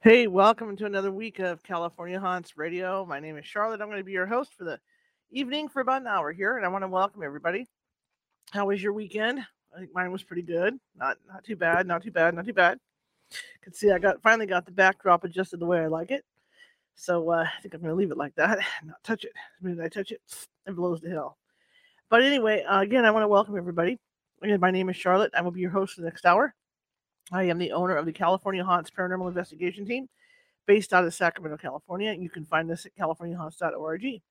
Hey, welcome to another week of California Haunts Radio. My name is Charlotte. I'm going to be your host for the evening for about an hour here, and I want to welcome everybody. How was your weekend? I think mine was pretty good. Not not too bad. Not too bad. Not too bad. Can see I got finally got the backdrop adjusted the way I like it. So uh, I think I'm going to leave it like that. Not touch it. As soon as I touch it, it blows to hell. But anyway, uh, again, I want to welcome everybody. Again, my name is Charlotte. I will be your host for the next hour. I am the owner of the California Haunts Paranormal Investigation Team, based out of Sacramento, California. You can find us at californiahaunts.org.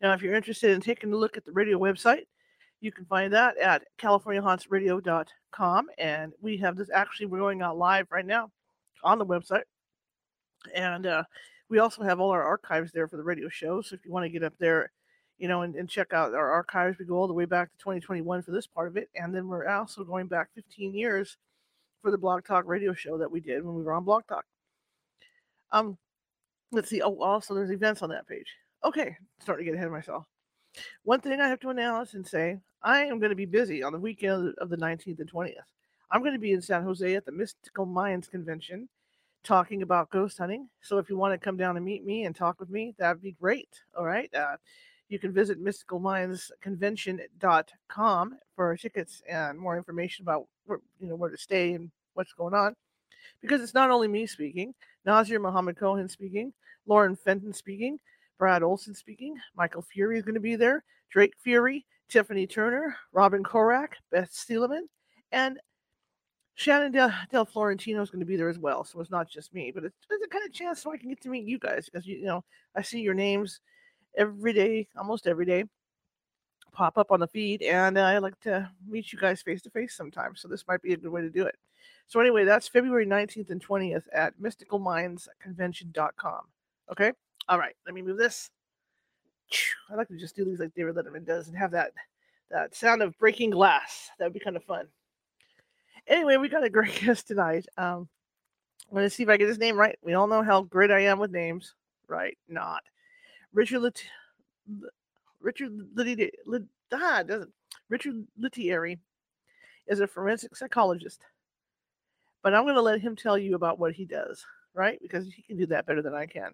Now, if you're interested in taking a look at the radio website, you can find that at californiahauntsradio.com. And we have this actually, we're going out live right now on the website. And uh, we also have all our archives there for the radio show. So if you want to get up there, you know, and, and check out our archives, we go all the way back to 2021 for this part of it. And then we're also going back 15 years for the Blog Talk radio show that we did when we were on Blog Talk. Um, let's see. Oh, also there's events on that page. Okay, starting to get ahead of myself. One thing I have to announce and say, I am going to be busy on the weekend of the 19th and 20th. I'm going to be in San Jose at the Mystical Minds Convention talking about ghost hunting. So if you want to come down and meet me and talk with me, that'd be great. All right. Uh, you can visit mysticalmindsconvention.com for tickets and more information about where, you know where to stay and what's going on. Because it's not only me speaking, Nazir Muhammad Cohen speaking, Lauren Fenton speaking, Brad Olson speaking, Michael Fury is going to be there, Drake Fury, Tiffany Turner, Robin Korak, Beth Steeleman, and Shannon Del, Del Florentino is going to be there as well. So it's not just me, but it's, it's a kind of chance so I can get to meet you guys because you, you know I see your names every day, almost every day, pop up on the feed, and I like to meet you guys face to face sometimes. So this might be a good way to do it. So anyway, that's February 19th and 20th at mysticalmindsconvention.com. Okay. All right. Let me move this. I like to just do these like David Letterman does and have that that sound of breaking glass. That would be kind of fun. Anyway, we got a great guest tonight. Um, I'm going to see if I get his name right. We all know how great I am with names, right? Not Richard Lit- Richard Lit- Lit- ah, doesn't Richard Lettieri is a forensic psychologist, but I'm going to let him tell you about what he does, right? Because he can do that better than I can.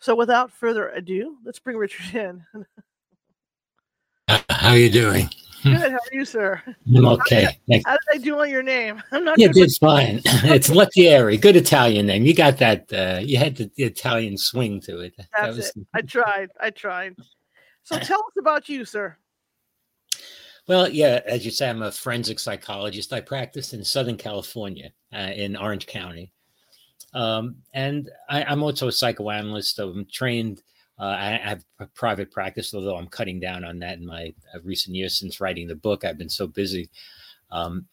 So, without further ado, let's bring Richard in. How are you doing? Good. How are you, sir? I'm okay. How did, how did I do on your name? I'm not. You it's fine. it's Lettieri. Good Italian name. You got that. Uh, you had the, the, Italian swing to it. That's that was... it. I tried. I tried. So tell us about you, sir. Well, yeah, as you say, I'm a forensic psychologist. I practice in Southern California, uh, in Orange County, um, and I, I'm also a psychoanalyst. I'm trained uh, I have a private practice, although I'm cutting down on that in my uh, recent years since writing the book. I've been so busy. Um,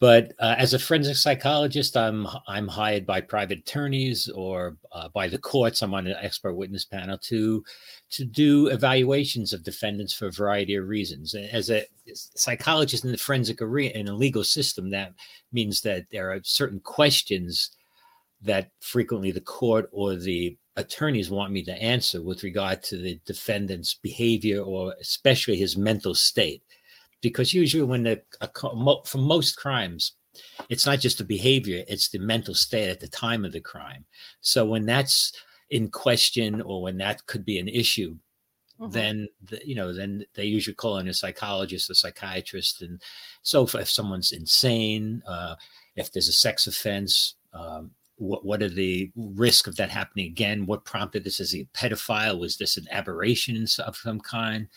but uh, as a forensic psychologist, I'm I'm hired by private attorneys or uh, by the courts. I'm on an expert witness panel to to do evaluations of defendants for a variety of reasons. As a psychologist in the forensic arena in a legal system, that means that there are certain questions that frequently the court or the attorneys want me to answer with regard to the defendant's behavior or especially his mental state. Because usually, when the for most crimes, it's not just the behavior, it's the mental state at the time of the crime. So when that's in question or when that could be an issue, mm-hmm. then the, you know then they usually call in a psychologist, a psychiatrist, and so if, if someone's insane, uh, if there's a sex offense, um, what, what are the risk of that happening again? What prompted this? Is he a pedophile? Was this an aberration of some kind?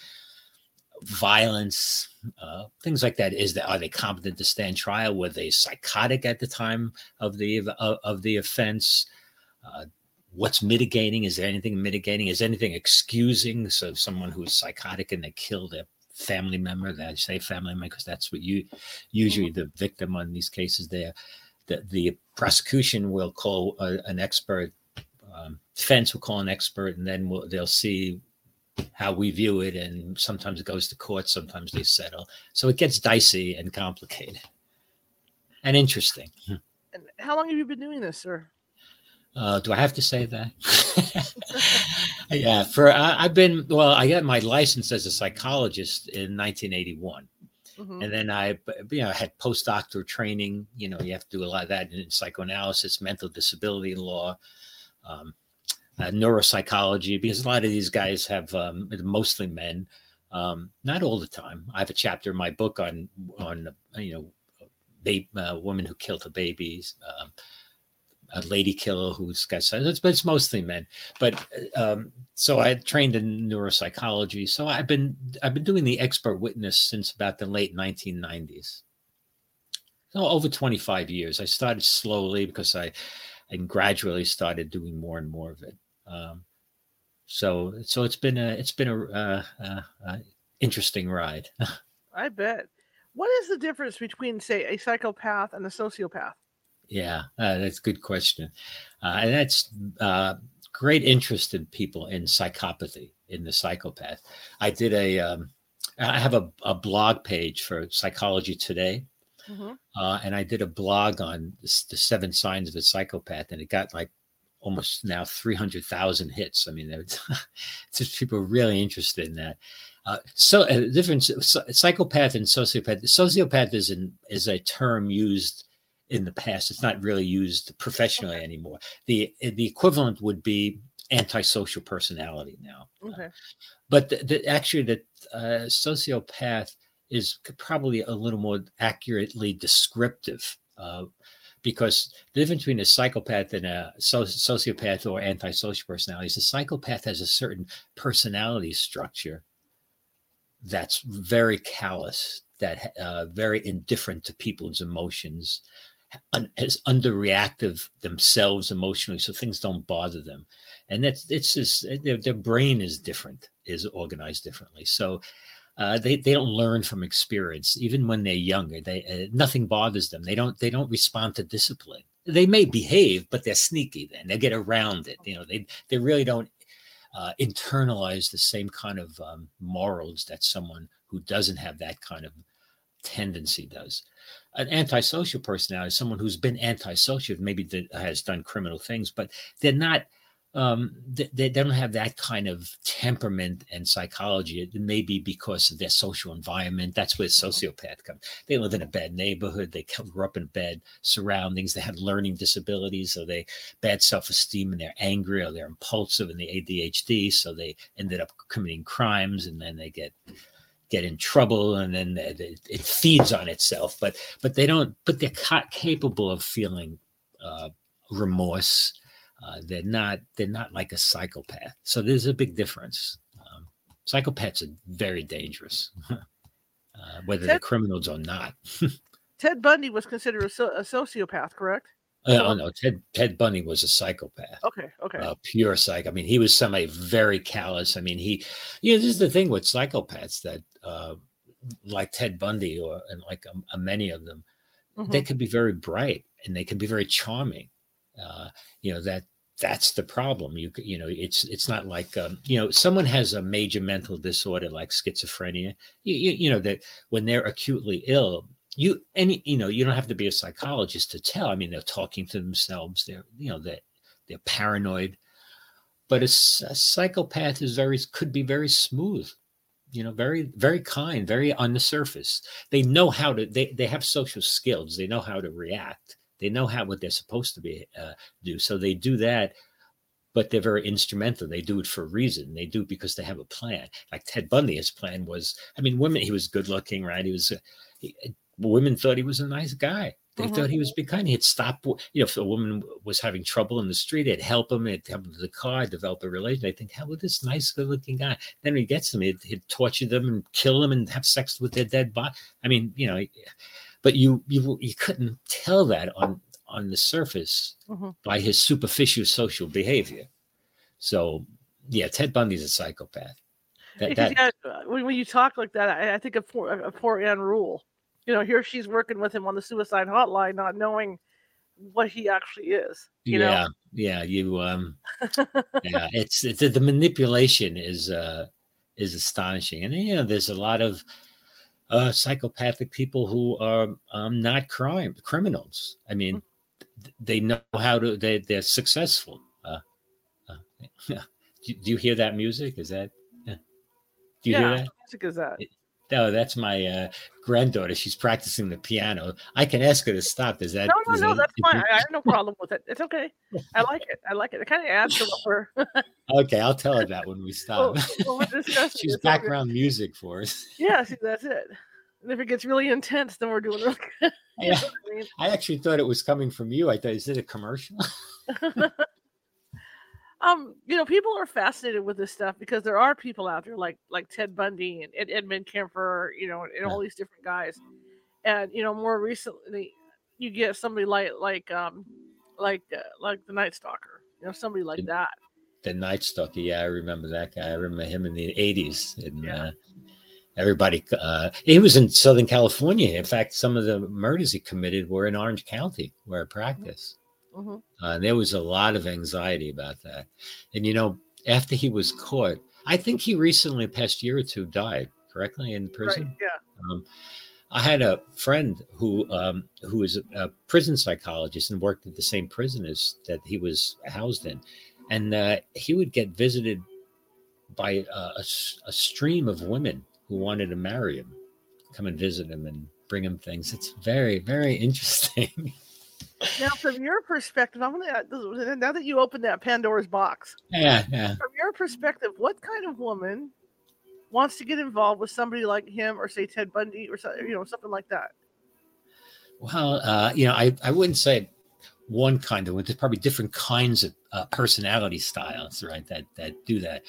Violence, uh, things like that. Is that are they competent to stand trial? Were they psychotic at the time of the of, of the offense? Uh, what's mitigating? Is there anything mitigating? Is anything excusing? So someone who's psychotic and they killed a family member, that I say family member because that's what you usually the victim on these cases there the, the prosecution will call a, an expert um, defense will call an expert, and then we'll, they'll see how we view it, and sometimes it goes to court, sometimes they settle. So it gets dicey and complicated and interesting. And how long have you been doing this, sir? Uh, do I have to say that? yeah, for I, I've been well. I got my license as a psychologist in 1981, Mhm. and then I, you know, had postdoctoral training. You know, you have to do a lot of that in psychoanalysis, mental disability law, um, uh, neuropsychology, because a lot of these guys have um, mostly men. Um, not all the time. I have a chapter in my book on on you know, babe, uh, women who killed her babies. Um, a lady killer who's got it's, but it's mostly men. But um, so I trained in neuropsychology. So I've been I've been doing the expert witness since about the late 1990s. So over 25 years. I started slowly because I and gradually started doing more and more of it. Um, so so it's been a it's been a uh, uh, uh, interesting ride. I bet. What is the difference between, say, a psychopath and a sociopath? Yeah, uh, that's a good question. Uh, and that's uh, great interest in people in psychopathy, in the psychopath. I did a, um, I have a, a blog page for Psychology Today, Mhm. uh, and I did a blog on the, the seven signs of a psychopath, and it got like almost now 300,000 hits. I mean, just people are really interested in that. Uh, so, uh, difference psychopath and sociopath. Sociopath is an is a term used in the past. It's not really used professionally Okay. anymore. The the equivalent would be antisocial personality now. Okay. But the, the, actually, the uh, sociopath is probably a little more accurately descriptive uh, because the difference between a psychopath and a sociopath or antisocial personality is a psychopath has a certain personality structure that's very callous, that uh, very indifferent to people's emotions, un- is underreactive themselves emotionally, so things don't bother them, and that's it's just their, their brain is different, is organized differently, so. Uh, they they don't learn from experience even when they're younger. They uh, nothing bothers them. They don't they don't respond to discipline. They may behave, but they're sneaky. Then they get around it. You know they they really don't uh, internalize the same kind of um, morals that someone who doesn't have that kind of tendency does. An antisocial personality someone who's been antisocial, maybe that has done criminal things, but they're not. Um, they, they don't have that kind of temperament and psychology. It may be because of their social environment. That's where sociopath comes. They live in a bad neighborhood. They grew up in bad surroundings. They have learning disabilities, so they bad self-esteem, and they're angry or they're impulsive, and they ADHD, so they ended up committing crimes, and then they get get in trouble and then it, it feeds on itself but but they don't but they're ca- capable of feeling uh, remorse uh, they're not they're not like a psychopath so there's a big difference um, psychopaths are very dangerous uh, whether they're criminals or not Ted Bundy was considered a, so- a sociopath, correct? uh, oh no ted ted bundy was a psychopath Okay. Okay. uh, pure psych. I mean, he was somebody very callous. I mean, he, you know, this is the thing with psychopaths that, uh, like Ted Bundy or and like um, many of them, Mhm. they can be very bright and they can be very charming. Uh, you know that that's the problem. You you know, it's it's not like um, you know someone has a major mental disorder like schizophrenia. You, you you know that when they're acutely ill. You any you know you don't have to be a psychologist to tell. I mean, they're talking to themselves. They're you know that they're paranoid but a, a psychopath is very could be very smooth you know very very kind very on the surface they know how to they, they have social skills they know how to react they know how what they're supposed to be uh, do so they do that but they're very instrumental they do it for a reason they do it because they have a plan like ted bundy his plan was i mean women he was good looking right he was uh, he, women thought he was a nice guy they Mhm. thought he was be kind. He'd stop, you know, if a woman was having trouble in the street, he'd help him, he'd help him to the car, develop a relation. They think, hell, with this nice, good looking guy. Then he gets them, he'd, he'd torture them and kill them and have sex with their dead body. I mean, you know, but you you you couldn't tell that on on the surface Mhm. by his superficial social behavior. So yeah, Ted Bundy's a psychopath. That, that yeah, uh, when, you talk like that, I, I think of poor, of poor Ann Rule. You know, here she's working with him on the suicide hotline, not knowing what he actually is. You yeah, know? yeah. You um, yeah. It's, it's the manipulation is uh is astonishing, and you know, there's a lot of uh psychopathic people who are um not crime criminals. I mean, Mm-hmm. they know how to. They they're successful. Uh, uh. Do, do you hear that music? Is that? Yeah. Do you yeah, hear what that? music is that? No, that's my uh, granddaughter. She's practicing the piano. I can ask her to stop. Is that? No, no, no, that- that's fine. I, have no problem with it. It's okay. I like it. I like it. It kind of adds to what we're, Okay, I'll tell her that when we stop. we're discussing. She's It's all good. background music for us. Yeah, see, that's it. And if it gets really intense, then we're doing really good. I mean? I actually thought it was coming from you. I thought, is it a commercial? Um, you know, people are fascinated with this stuff because there are people out there like like Ted Bundy and, Ed- Edmund Kemper, you know, and Yeah. all these different guys. And you know, more recently, you get somebody like like um like uh, like the Night Stalker, you know, somebody like that. the Night Stalker. Yeah, I remember that guy. I remember him in the 80s. And Yeah. uh, everybody, uh, he was in Southern California. In fact, some of the murders he committed were in Orange County, where I practice. Hmm Uh, there was a lot of anxiety about that. And, you know, after he was caught, I think he recently, past year or two, died, correctly, in prison. Right? Yeah. Um, I had a friend who um, who was a, prison psychologist and worked at the same prison as that he was housed in, and uh, he would get visited by uh, a, a stream of women who wanted to marry him, come and visit him and bring him things. It's very very interesting. Now, from your perspective, I'm gonna uh, now that you opened that Pandora's box, yeah, yeah. from your perspective, what kind of woman wants to get involved with somebody like him, or say Ted Bundy, or you know something like that? Well, uh, you know, I, I wouldn't say one kind of. woman. There's probably different kinds of uh, personality styles, right? That that do that.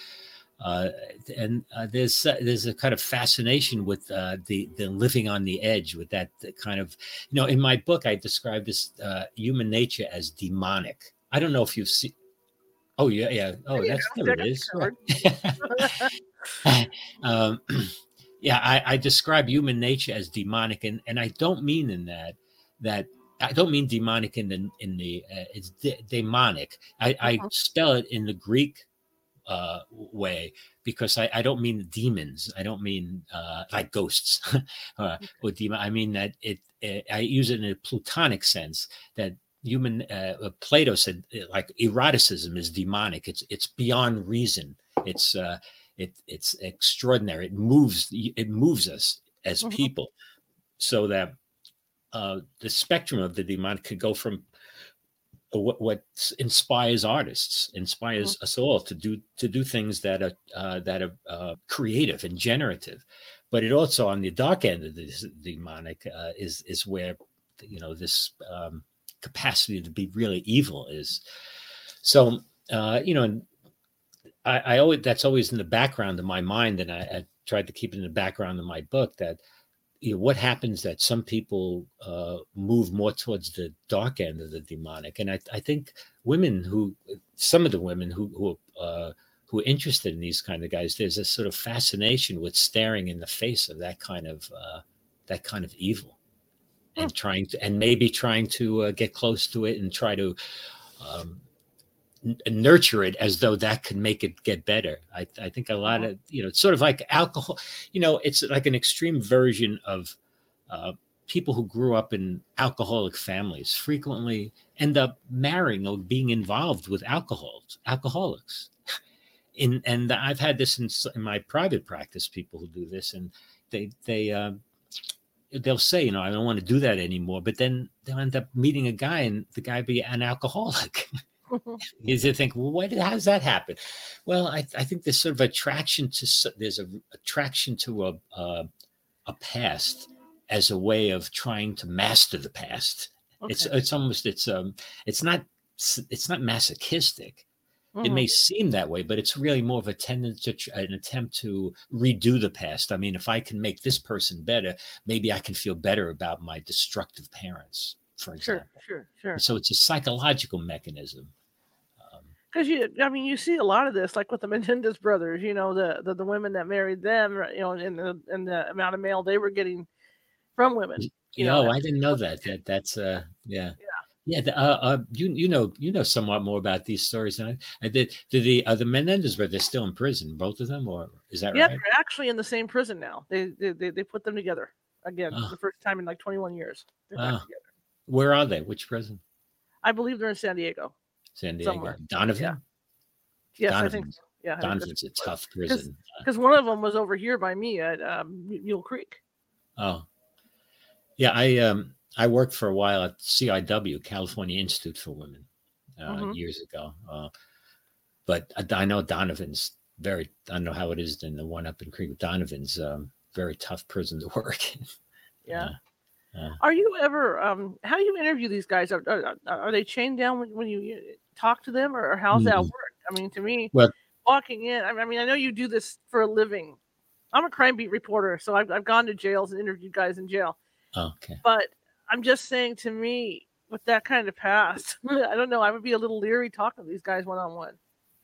Uh, and uh, there's uh, there's a kind of fascination with uh, the the living on the edge, with that kind of you know. In my book, I describe this uh, human nature as demonic. I don't know if you've seen. Oh yeah, yeah. Oh, that's there it is. um, yeah, I, I describe human nature as demonic, and, and I don't mean in that that I don't mean demonic in the in the uh, it's de- demonic. I, I Mhm. spell it in the Greek uh, way because I, I don't mean demons. I don't mean uh, like ghosts uh, or demon. I mean that it, it. I use it in a Platonic sense that human. Uh, Plato said uh, like eroticism is demonic. It's it's beyond reason. It's uh, it it's extraordinary. It moves it moves us as Mhm. people, so that uh, the spectrum of the demonic could go from what, what inspires artists, inspires us all to do to do things that are uh, that are uh, creative and generative. But it also on the dark end of this demonic uh, is is where you know this um, capacity to be really evil is. So uh, you know, and I, I always that's always in the background of my mind, and I, I tried to keep it in the background of my book that you know what happens that some people uh, move more towards the dark end of the demonic, and I, I think women who some of the women who who uh, who are interested in these kind of guys, there's a sort of fascination with staring in the face of that kind of uh, that kind of evil, and trying to and maybe trying to uh, get close to it and try to. Um, nurture it as though that could make it get better. I, I think a lot of you know, it's sort of like alcohol. You know, it's like an extreme version of uh, people who grew up in alcoholic families frequently end up marrying or being involved with alcohols, alcoholics. In and I've had this in, in my private practice. People who do this and they they. Uh, They'll say, you know, I don't want to do that anymore, but then they'll end up meeting a guy, and the guy be an alcoholic. is to think, well, why did, how does that happen? Well, I, I think there's sort of attraction to there's a attraction to a, a a past as a way of trying to master the past. It's Okay. it's almost it's um it's not it's not masochistic. It Mhm. may seem that way, but it's really more of a tendency, to, an attempt to redo the past. I mean, if I can make this person better, maybe I can feel better about my destructive parents, for example. Sure, example. sure, sure. So it's a psychological mechanism. Because you, I mean, you see a lot of this, like with the Menendez brothers. You know, the the, the women that married them, you know, and the and the amount of mail they were getting from women. You you know, I didn't know that. That that's uh, yeah. Yeah, the, uh, uh, you you know you know somewhat more about these stories than I, I did. Did the uh, the Menendez but they're still in prison, both of them, or is that yeah, right? they're actually in the same prison now. They they they, they put them together again Oh. the first time in like 21 years. They're back together. Where are they? Which prison? I believe they're in San Diego. San Diego. Somewhere. Donovan. Yeah. Yes, I think. Donovan's, So. Yeah, Donovan's a tough prison. because one of them was over here by me at um, Mule Creek. Oh, yeah. I um I worked for a while at CIW, California Institute for Women, uh, Mhm. years ago. Uh, but I, I know Donovan's very. I don't know how it is in the one up in Creek. Donovan's um, very tough prison to work. in. Yeah. yeah. Are you ever? Um, how do you interview these guys? Are, are, are they chained down when, when you uh, talk to them, or, or how's that Mm. work? I mean, to me, Well- walking in. I mean, I know you do this for a living. I'm a crime beat reporter, so I've, I've gone to jails and interviewed guys in jail. okay. But I'm just saying, to me, with that kind of past, I don't know. I would be a little leery talking to these guys one on one.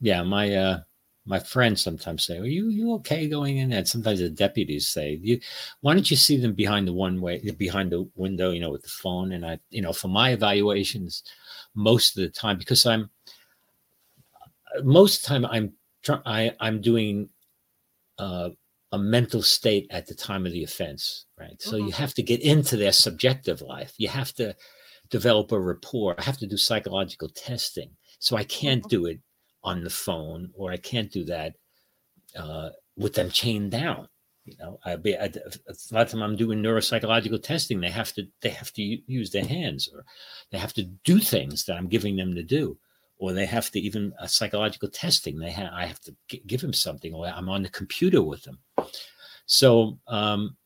Yeah, my uh my friends sometimes say, "Are you you okay going in?" And sometimes the deputies say, "You, why don't you see them behind the one way behind the window, you know, with the phone?" And I, you know, for my evaluations, most of the time, because I'm most of the time I'm I I'm doing uh, a mental state at the time of the offense, right? So you Mhm. have to get into their subjective life. You have to develop a rapport. I have to do psychological testing. So I can't Mhm. do it on the phone or I can't do that uh, with them chained down. You know, I I, a lot of time I'm doing neuropsychological testing. They have to they have to use their hands or they have to do things that I'm giving them to do, or they have to even uh, psychological testing. They have I have to g- give them something, or I'm on the computer with them. So um,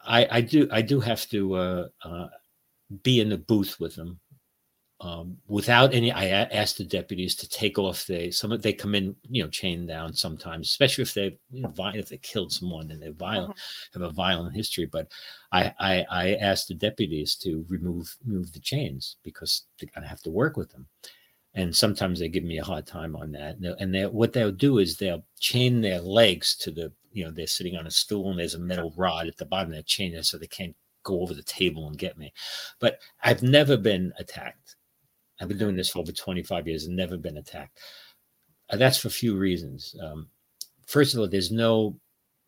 I I do I do have to uh, uh, be in the booth with them um, without any. i asked the deputies to take off the some. of They come in, you know, chained down sometimes, especially if they, you know, if they killed someone and they're violent, have a violent history. But I, I, I asked the deputies to remove remove the chains because they're gonna have to work with them. And sometimes they give me a hard time on that. And, they- and they, what they'll do is they'll chain their legs to the, you know, they're sitting on a stool and there's a metal rod at the bottom of that chain there so they can't go over the table and get me. But I've never been attacked. I've been doing this for over 25 years and never been attacked. Uh, that's for a few reasons. Um, first of all, there's no,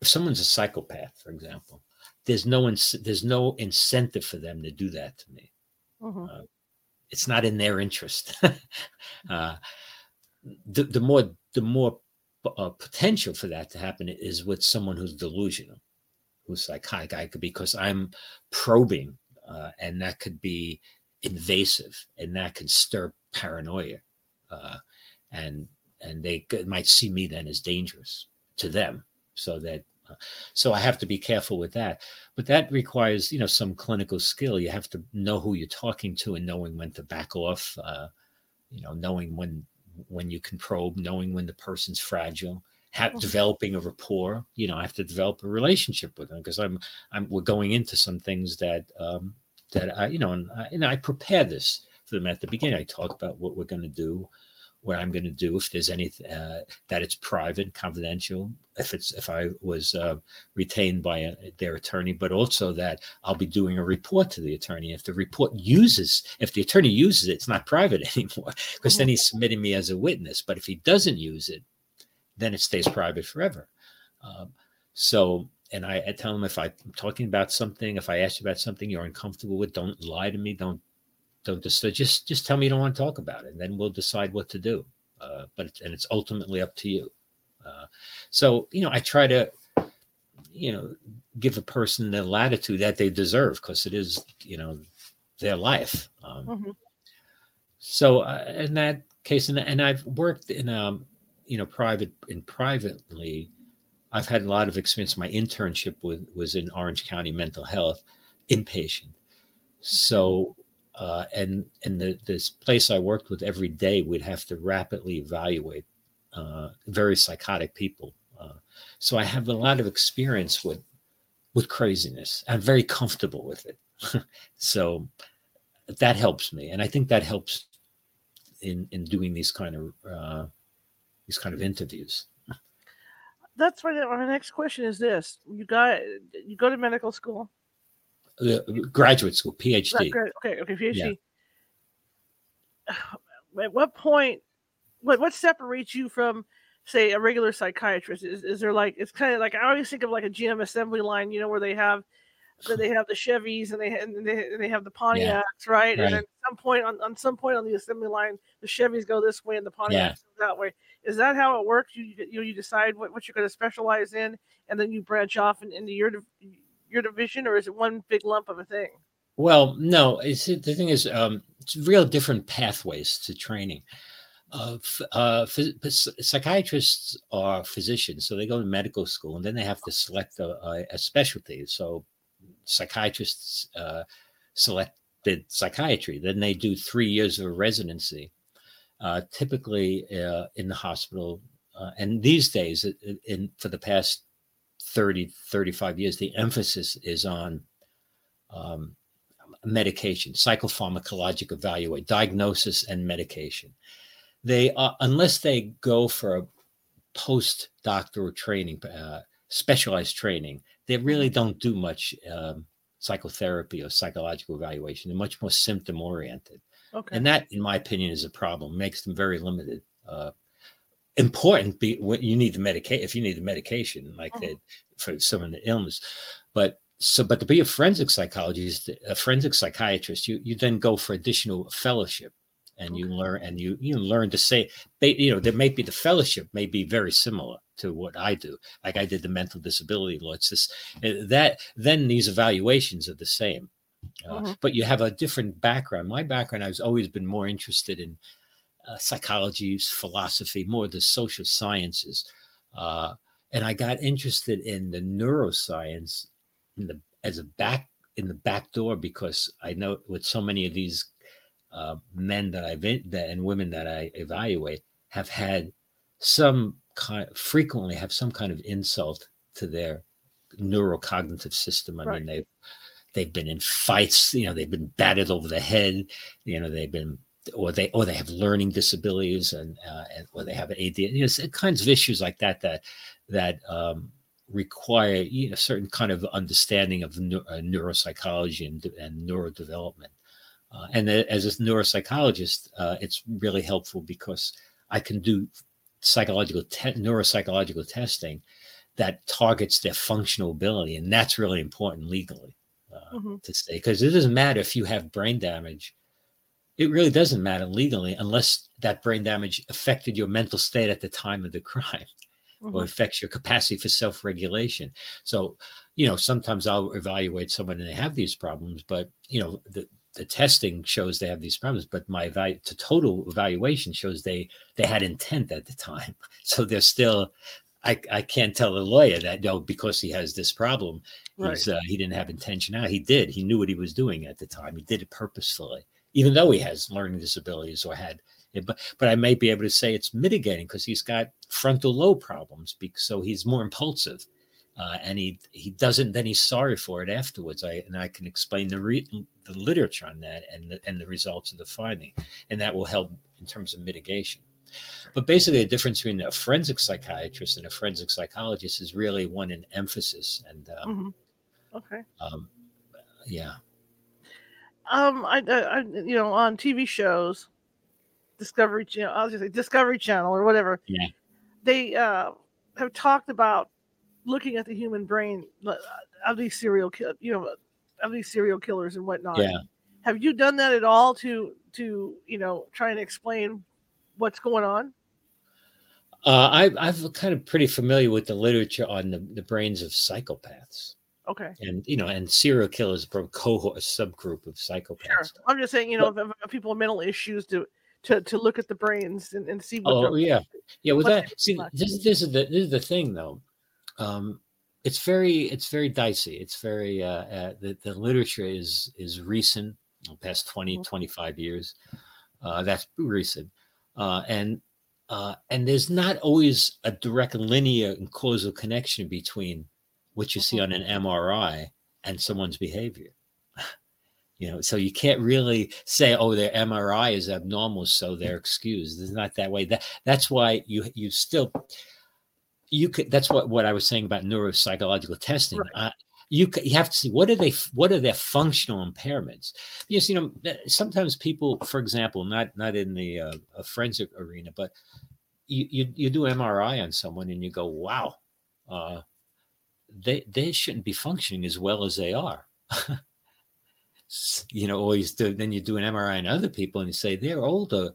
if someone's a psychopath, for example, there's no, ins- there's no incentive for them to do that to me Mhm. it's not in their interest. uh, the, the more the more uh, potential for that to happen is with someone who's delusional, who's psychotic. I could because I'm probing, uh, and that could be invasive, and that can stir paranoia, uh, and and they might see me then as dangerous to them, so that. Uh, so I have to be careful with that but that requires you know some clinical skill you have to know who you're talking to and knowing when to back off uh, you know knowing when when you can probe knowing when the person's fragile have Mhm. developing a rapport you know i have to develop a relationship with them because i'm i'm we're going into some things that um that i you know and i, and I prepare this for them at the beginning i talk about what we're going to do what i'm going to do if there's any uh, that it's private confidential if it's if i was uh, retained by a, their attorney, but also that I'll be doing a report to the attorney. If the report uses, if the attorney uses it, it's not private anymore because then he's submitting me as a witness. But if he doesn't use it, then it stays private forever. Um, so, and I, I tell them if I'm talking about something, if I ask you about something you're uncomfortable with, don't lie to me. Don't don't just just just tell me you don't want to talk about it, and then we'll decide what to do. Uh, but and it's ultimately up to you. Uh, so you know, I try to you know give a person the latitude that they deserve because it is you know their life um, Mhm. so uh, in that case and, and i've worked in um you know private in privately i've had a lot of experience my internship with was in orange county mental health inpatient so uh and and the this place i worked with every day we'd have to rapidly evaluate uh very psychotic people uh, so I have a lot of experience with with craziness. I'm very comfortable with it. so that helps me, and I think that helps in in doing these kind of uh, these kind of interviews. That's right. My next question is this: You got you go to medical school. Uh, graduate school, PhD. Okay, okay, PhD. Yeah. at what point what what separates you from say a regular psychiatrist is, is there like it's kind of like i always think of like a gm assembly line you know where they have that they have the chevys and they and they, and they have the pontiacs yeah. right? right? and at some point on, on some point on the assembly line the chevys go this way and the pontiacs yeah. go that way is that how it works you you, you decide what, what you're going to specialize in and then you branch off in, into your your division or is it one big lump of a thing well, no. It's, the thing is, um, it's real different pathways to training. Uh, uh, psychiatrists are physicians, so they go to medical school and then they have to select a, a, a specialty. So psychiatrists uh, selected psychiatry. Then they do three years of residency, uh, typically uh, in the hospital. Uh, and these days, in, for the past 30, 35 years, the emphasis is on um, medication, psychopharmacologic evaluate, diagnosis and medication. They are, unless they go for a post-doctoral training, uh, specialized training, they really don't do much um, psychotherapy or psychological evaluation. They're much more symptom oriented. Okay. And that, in my opinion, is a problem. Makes them very limited. Uh, important be when you need the medication if you need the medication like mm-hmm. that for some of the illness, but so but to be a forensic psychologist a forensic psychiatrist you you then go for additional fellowship and okay. you learn and you you learn to say they you know there may be the fellowship may be very similar to what i do. Like i did the mental disability law. It's this eh, that then these evaluations are the same uh, mm-hmm. but you have a different background. My background i've always been more interested in uh, psychology philosophy more the social sciences uh, and i got interested in the neuroscience in the as a back in the back door because I know with so many of these uh, men that I've that and women that I evaluate have had some kind frequently have some kind of insult to their neurocognitive system. I right. mean they've they've been in fights, you know, they've been battered over the head, you know, they've been or they or they have learning disabilities and, uh, and or they have ADHD, you know, kinds of issues like that that that um, require you know, a certain kind of understanding of uh, neuropsychology and, and neurodevelopment. Uh, and as a neuropsychologist, uh, it's really helpful because I can do psychological te- neuropsychological testing that targets their functional ability, and that's really important legally uh, mm-hmm. to say because it doesn't matter if you have brain damage. It really doesn't matter legally unless that brain damage affected your mental state at the time of the crime mm-hmm. or affects your capacity for self-regulation. So, you know, sometimes I'll evaluate someone and they have these problems, but you know, the the testing shows they have these problems, but my value to total evaluation shows they they had intent at the time. So they're still I, I can't tell a lawyer that no, because he has this problem, right. uh, he didn't have intention. Now he did. He knew what he was doing at the time. He did it purposefully, even though he has learning disabilities or had but but I may be able to say it's mitigating because he's got frontal lobe problems, because, so he's more impulsive, uh, and he he doesn't. Then he's sorry for it afterwards. I and I can explain the re, the literature on that and the, and the results of the finding, and that will help in terms of mitigation. But basically, the difference between a forensic psychiatrist and a forensic psychologist is really one in emphasis. And um, mm-hmm. okay, um, yeah. Um, I, I, you know, on TV shows, Discovery Channel, I was just say Discovery Channel or whatever. Yeah. They uh, have talked about looking at the human brain uh, of these serial, you know, of these serial killers and whatnot. Yeah. Have you done that at all to to you know try and explain what's going on? Uh, I, I'm kind of pretty familiar with the literature on the, the brains of psychopaths. Okay. And you know, and serial killers from cohort, a subgroup of psychopaths. Sure. I'm just saying, you know, but, if, if people with mental issues to to to look at the brains and, and see what oh yeah yeah with that see this, this is the this is the thing though um it's very it's very dicey. It's very uh, uh the, the literature is is recent past 20 mm-hmm. 25 years. Uh that's recent. Uh and uh and there's not always a direct linear and causal connection between what you see mm-hmm. on an mri and someone's behavior. You know so you can't really say oh their mri is abnormal so they're excused. It's not that way. That that's why you you still you could that's what what i was saying about neuropsychological testing. Right. I, you you have to see what are they what are their functional impairments? Because you know sometimes people for example not not in the uh, forensic arena but you, you you do mri on someone and you go wow uh, they they shouldn't be functioning as well as they are. You know always do then you do an mri on other people and you say they're older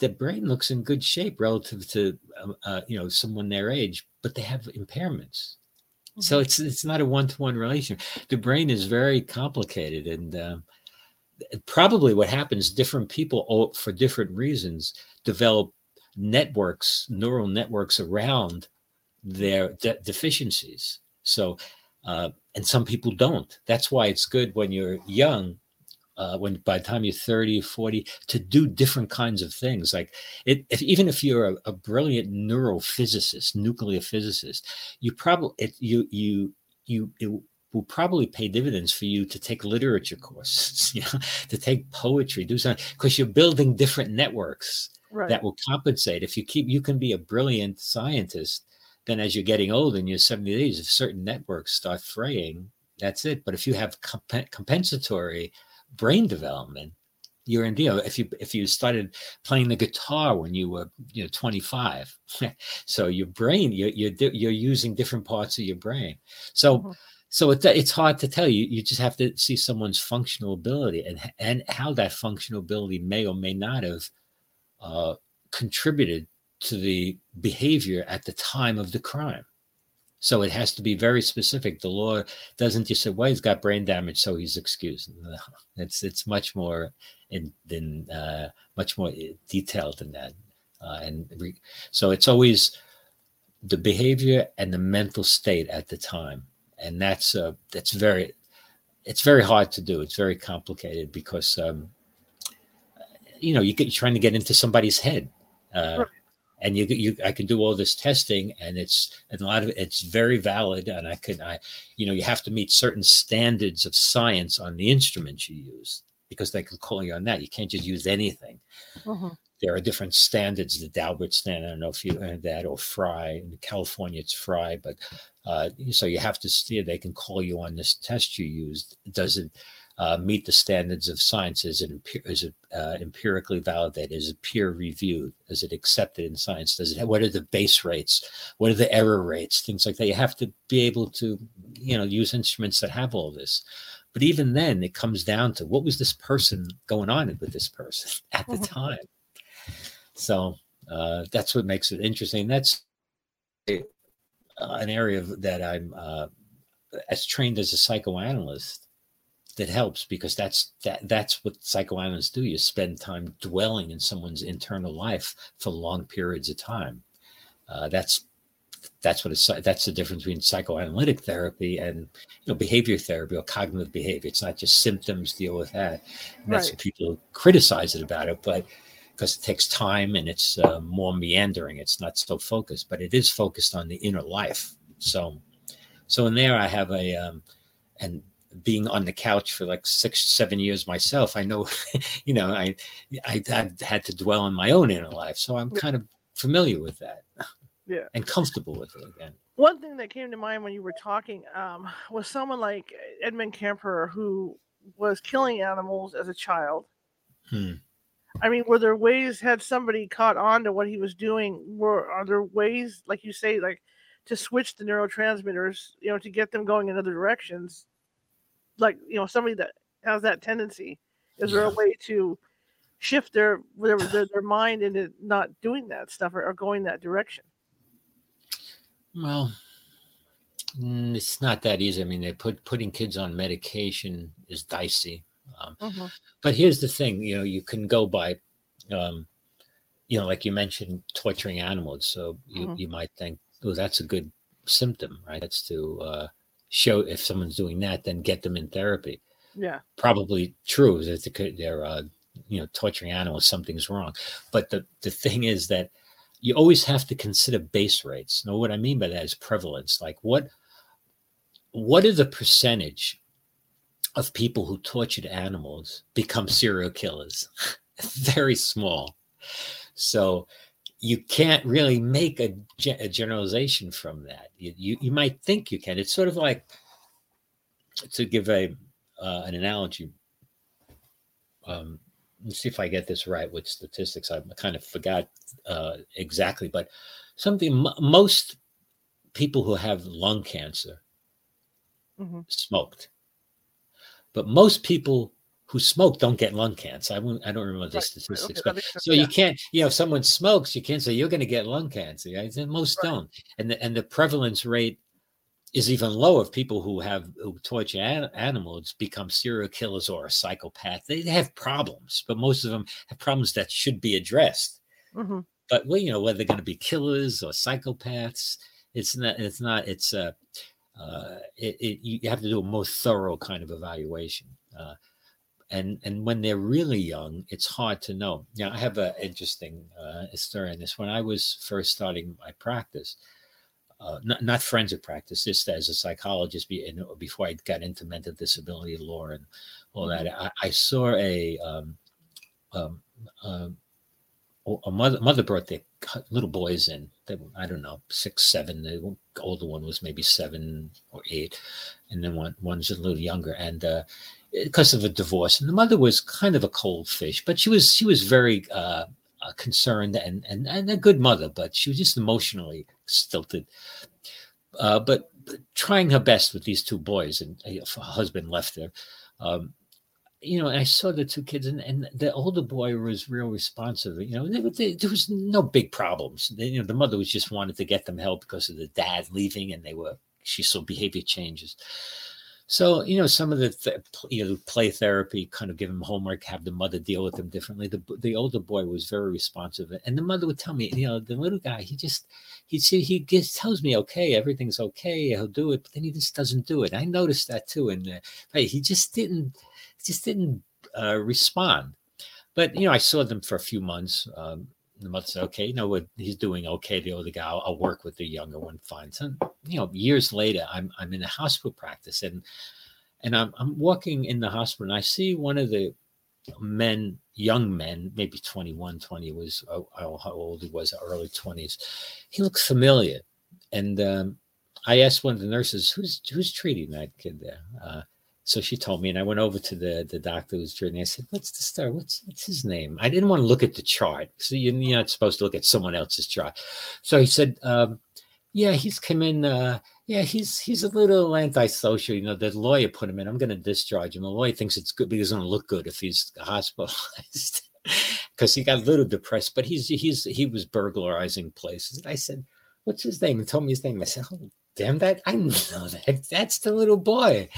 their brain looks in good shape relative to um, uh, you know someone their age but they have impairments. So mm-hmm. it's it's not a one-to-one relation the brain is very complicated and um, probably what happens different people for different reasons develop networks neural networks around their de- deficiencies. So uh, and some people don't. That's why it's good when you're young uh, when by the time you're 30 40 to do different kinds of things. Like it if, even if you're a, a brilliant neurophysicist nuclear physicist you probably it, you you you it will probably pay dividends for you to take literature courses you know to take poetry do something because you're building different networks right. that will compensate. If you keep you can be a brilliant scientist then as you're getting old in your 70s if certain networks start fraying that's it. But if you have comp- compensatory brain development you're in deal if you if you started playing the guitar when you were you know 25 so your brain you're, you're you're using different parts of your brain. So mm-hmm. so it, it's hard to tell. You you just have to see someone's functional ability and and how that functional ability may or may not have uh, contributed to the behavior at the time of the crime so it has to be very specific. The law doesn't just say, "Well, he's got brain damage, so he's excused." No, it's it's much more in than uh, much more detailed than that, uh, and re- so it's always the behavior and the mental state at the time, and that's uh, that's very it's very hard to do. It's very complicated because um, you know you get, you're trying to get into somebody's head. Uh, and you you I can do all this testing and it's and a lot of it's very valid and I can I you know you have to meet certain standards of science on the instruments you use because they can call you on that you can't just use anything uh-huh. there are different standards the Daubert standard I don't know if you heard that or Frye. in California it's Frye, but uh, so you have to see they can call you on this test you used does it uh, meet the standards of science? Is it, is it uh, empirically validated? Is it peer reviewed? Is it accepted in science? Does it? What are the base rates? What are the error rates? Things like that. You have to be able to, you know, use instruments that have all this. But even then, it comes down to what was this person going on with this person at the mm-hmm. time. So uh, that's what makes it interesting. That's uh, an area that I'm uh, as trained as a psychoanalyst that helps because that's that that's what psychoanalysts do. You spend time dwelling in someone's internal life for long periods of time. Uh, that's that's what it's that's the difference between psychoanalytic therapy and you know behavior therapy or cognitive behavior. It's not just symptoms deal with that. And that's right. what people criticize it about it but because it takes time and it's uh, more meandering it's not so focused but it is focused on the inner life. So so in there i have a um, and being on the couch for like six, seven years myself, I know, you know, I, I, I had to dwell on my own inner life, so I'm kind of familiar with that, yeah, and comfortable with it again. One thing that came to mind when you were talking um, was someone like Edmund Kemper who was killing animals as a child. Hmm. I mean, were there ways had somebody caught on to what he was doing? Were are there ways, like you say, like to switch the neurotransmitters, you know, to get them going in other directions like you know somebody that has that tendency is there a way to shift their whatever their, their mind into not doing that stuff or, or going that direction? Well mm, it's not that easy. I mean they put putting kids on medication is dicey um, mm-hmm. but here's the thing you know you can go by um, you know like you mentioned torturing animals. So you, mm-hmm. you might think oh that's a good symptom right? That's to uh, show if someone's doing that, then get them in therapy. Yeah, probably true that they're uh, you know torturing animals. Something's wrong. But the the thing is that you always have to consider base rates. Now, what I mean by that is prevalence. Like what what are the percentage of people who tortured animals become serial killers? Very small. So you can't really make a, a generalization from that. You, you, you might think you can. It's sort of like to give a uh, an analogy, um, let's see if I get this right with statistics. I kind of forgot uh, exactly, but something m- most people who have lung cancer Mhm. smoked, but most people who smoke don't get lung cancer. I, won't, I don't remember the Right, right, statistics, okay, but so yeah. you can't, you know, if someone smokes, you can't say you're going to get lung cancer. Right? And most Right. don't, and the and the prevalence rate is even lower of people who have who torture an- animals become serial killers or a psychopath. They have problems, but most of them have problems that should be addressed. Mhm. But well, you know, whether they're going to be killers or psychopaths, it's not. It's not. It's uh, uh, it, it, you have to do a more thorough kind of evaluation. Uh, and and when they're really young, it's hard to know. Now, I have an interesting uh, story on this. When I was first starting my practice, uh, not, not forensic practice, just as a psychologist, be, before I got into mental disability law and all that, I, I saw a um, um, um, a mother mother brought their little boys in. They, were, I don't know, six, seven. The older one was maybe seven or eight, and then one one's a little younger. And uh, because of a divorce, and the mother was kind of a cold fish, but she was she was very uh, uh, concerned and, and and a good mother, but she was just emotionally stilted. Uh, but, trying her best with these two boys, and uh, her husband left her. Um, you know, I saw the two kids, and, and the older boy was real responsive. You know, they, they, there was no big problems. They, you know, the mother was just wanted to get them help because of the dad leaving, and they were she saw behavior changes. So you know, some of the th- you know play therapy, kind of give him homework, have the mother deal with them differently. The the older boy was very responsive, and the mother would tell me, you know, the little guy, he just he he he gets, tells me, okay, everything's okay, he'll do it, but then he just doesn't do it. I noticed that too, and uh, he just didn't just didn't uh, respond. But you know, I saw them for a few months. Um, the mother said, "Okay, you know what? He's doing okay." The older guy, I'll, I'll work with the younger one. Fine. So, you know, years later, I'm I'm in a hospital practice, and and I'm I'm walking in the hospital, and I see one of the men, young men, maybe 21, 20 was uh, how old he was, early 20s. He looked familiar, and um, I asked one of the nurses, "Who's who's treating that kid there?" Uh, so she told me, and I went over to the the doctor who was treating. I said, "What's the star? What's what's his name?" I didn't want to look at the chart, so you, you're not supposed to look at someone else's chart. So he said, um, "Yeah, he's come in. Uh, yeah, he's he's a little antisocial. You know, the lawyer put him in. I'm going to discharge him. The lawyer thinks it's good because it's going to look good if he's hospitalized." Because he got a little depressed, but he's he's he was burglarizing places. And I said, "What's his name?" And told me his name. I said, "Oh, damn that! I know that. That's the little boy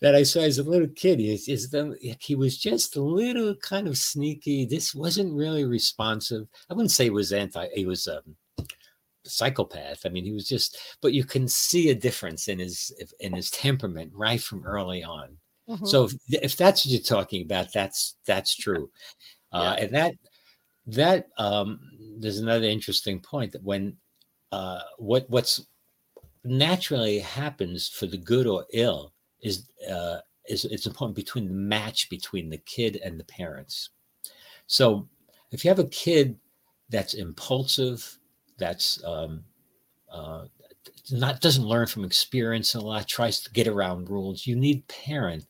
that I saw as a little kid. He, is is the, he was just a little kind of sneaky. This wasn't really responsive. I wouldn't say he was anti. He was um, psychopath. I mean, he was just. But you can see a difference in his in his temperament right from early on. Mhm. So if, if that's what you're talking about, that's that's true. Uh, and that that um, there's another interesting point that when uh, what what's naturally happens for the good or ill is uh, is it's important between the match between the kid and the parents. So if you have a kid that's impulsive, that's um, uh, not doesn't learn from experience a lot, tries to get around rules, you need parent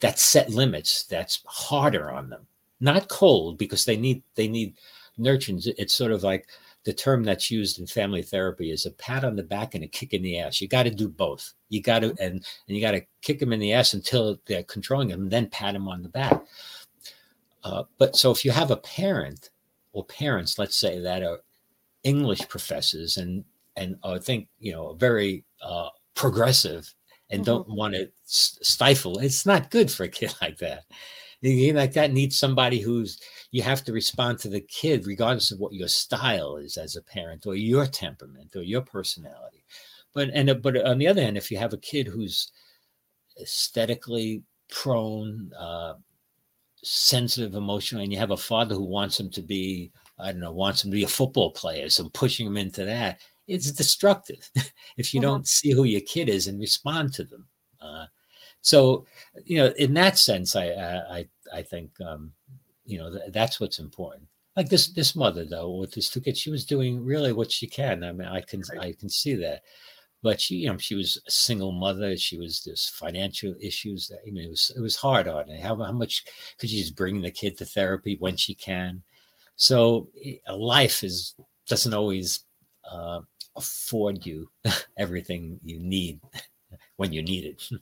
that set limits, that's harder on them. Not cold because they need they need nurturance. It's sort of like the term that's used in family therapy is a pat on the back and a kick in the ass. You got to do both. You got to and and you got to kick them in the ass until they're controlling them, and then pat them on the back. Uh, but so if you have a parent or parents, let's say that are English professors and and I think you know very uh, progressive and don't want to stifle, it's not good for a kid like that. A kid like that needs somebody who's you have to respond to the kid regardless of what your style is as a parent or your temperament or your personality. But and but on the other hand, if you have a kid who's aesthetically prone, uh, sensitive, emotional, and you have a father who wants him to be, I don't know, wants him to be a football player, so pushing him into that, it's destructive if you Mhm. don't see who your kid is and respond to them. Uh, so, you know, in that sense, I I I, I think um, you know th- that's what's important. Like this this mother though with this two kids, she was doing really what she can. I mean, I can I can see that. but she, you know, she was a single mother. She was this financial issues that you know it was it was hard on her. How how much could she just bring the kid to therapy when she can? So a life is doesn't always uh, afford you everything you need when you need it.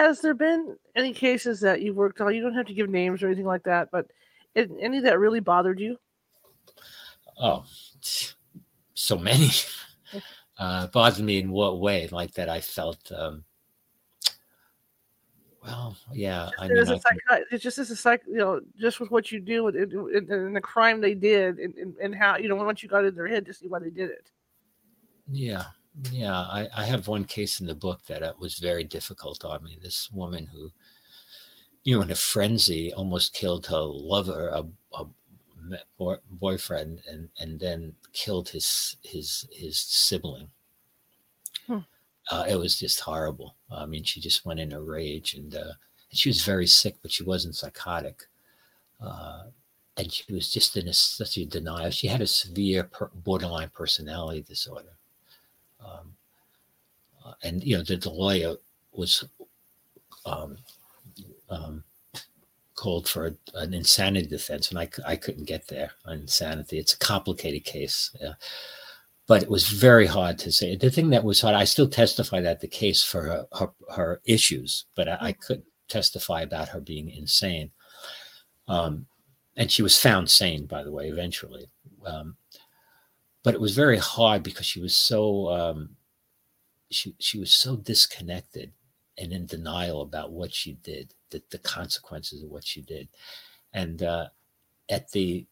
Has there been any cases that you've worked on? You don't have to give names or anything like that, but any that really bothered you? Oh, so many. uh, bothered me in what way? Like that, I felt. Um, well, yeah. I mean, I psychi- it's just as a psych, you know, just with what you do and, and, and the crime they did, and, and, and, how you know once you got in their head to see why they did it. Yeah, yeah. I, I have one case in the book that was very difficult on me. This woman who, you know, in a frenzy, almost killed her lover, a, a boyfriend, and and then killed his his his sibling. Hmm. Uh, it was just horrible. I mean, she just went in a rage, and, uh, she was very sick, but she wasn't psychotic. Uh, and she was just in a, such a denial. She had a severe per, borderline personality disorder. Um, uh, and you know, the, the lawyer was um, um, called for an insanity defense, and I, I couldn't get there on insanity. It's a complicated case. Yeah. But it was very hard to say. The thing that was hard, I still testify that the case for her, her, her issues, but I, I, couldn't testify about her being insane. Um, and she was found sane, by the way, eventually. Um, but it was very hard because she was so um, she she was so disconnected and in denial about what she did, the, the consequences of what she did. And uh, at the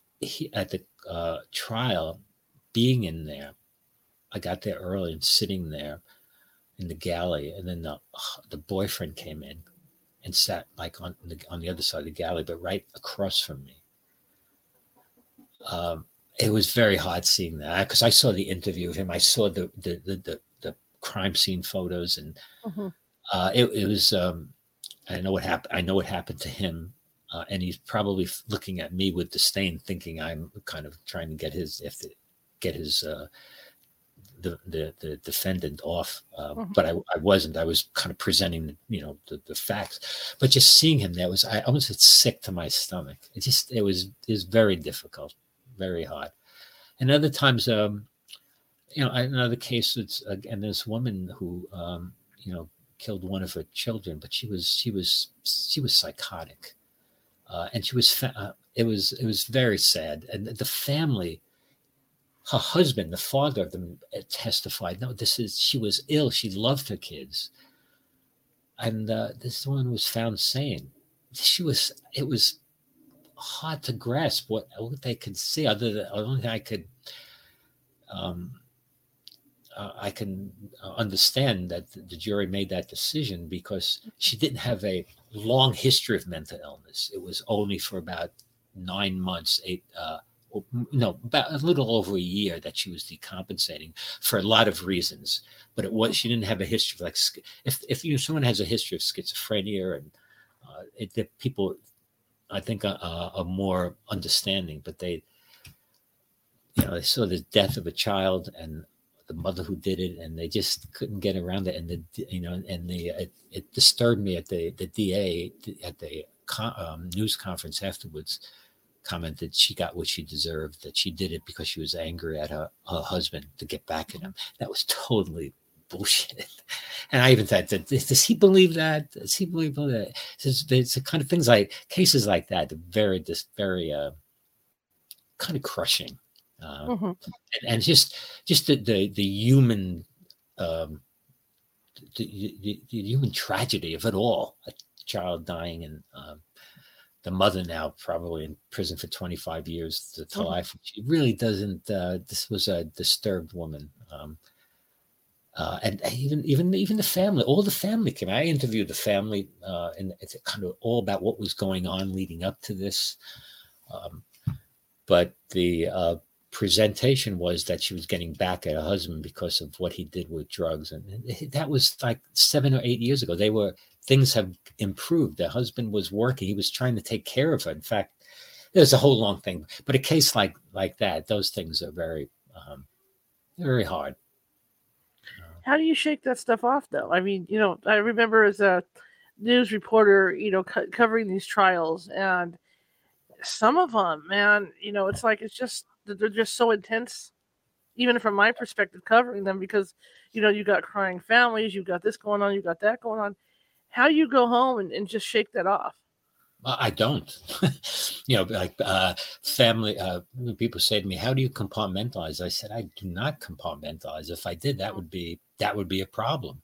at the uh, trial, being in there, I got there early and sitting there in the galley, and then the the boyfriend came in and sat like on the on the other side of the galley, but right across from me. Um, it was very hard seeing that because I saw the interview of him. I saw the the the, the, the crime scene photos, and mm-hmm uh, it, it, was um, I know what happened. I know what happened to him, uh, and he's probably looking at me with disdain, thinking I'm kind of trying to get his if the, get his uh, the, the the defendant off. Uh, mm-hmm. But I, I wasn't. I was kind of presenting you know the, the facts. But just seeing him there was I almost sick to my stomach. It just it was it was very difficult, very hot. And other times, um, you know, another case. It's again this woman who um, you know killed one of her children, but she was she was she was psychotic, uh, and she was fa- uh, it was it was very sad, and the family. Her husband, the father of them, uh, testified. No, this is she was ill. She loved her kids, and uh, this one was found sane. She was. It was hard to grasp what what they could see. Other than the only thing I could um, uh, I can uh, understand that the jury made that decision because she didn't have a long history of mental illness. It was only for about nine months, eight, uh, no, about a little over a year that she was decompensating for a lot of reasons. But it was she didn't have a history of like if if you know, someone has a history of schizophrenia and uh, it, the people, I think, a, are more understanding. But they, you know, they saw the death of a child and the mother who did it, and they just couldn't get around it. And the you know, and the it, it disturbed me at the the DA at the um, news conference afterwards commented she got what she deserved that she did it because she was angry at her, her husband to get back at him that was totally bullshit and i even said, does he believe that does he believe that it's, it's the kind of things like cases like that very just very uh, kind of crushing uh, mm-hmm. and, and, just just the the, the human um, the, the, the, human tragedy of it all a child dying and um, the mother now probably in prison for 25 years to, to mm-hmm. life she really doesn't uh, this was a disturbed woman um, uh, and even even even the family, all the family came. I interviewed the family, uh, and it's kind of all about what was going on leading up to this. Um, but the uh, presentation was that she was getting back at her husband because of what he did with drugs and that was like seven or eight years ago they were things have improved the husband was working he was trying to take care of her in fact there's a whole long thing but a case like like that those things are very um, very hard how do you shake that stuff off though? I mean you know i remember as a news reporter you know co- covering these trials and some of them man you know it's like it's just they're just so intense even from my perspective covering them because you know you got crying families you've got this going on you've got that going on. How do you go home and, and just shake that off I don't. you know, like uh, family uh, people say to me, "How do you compartmentalize?" I said, "I do not compartmentalize. If I did, that would be that would be a problem.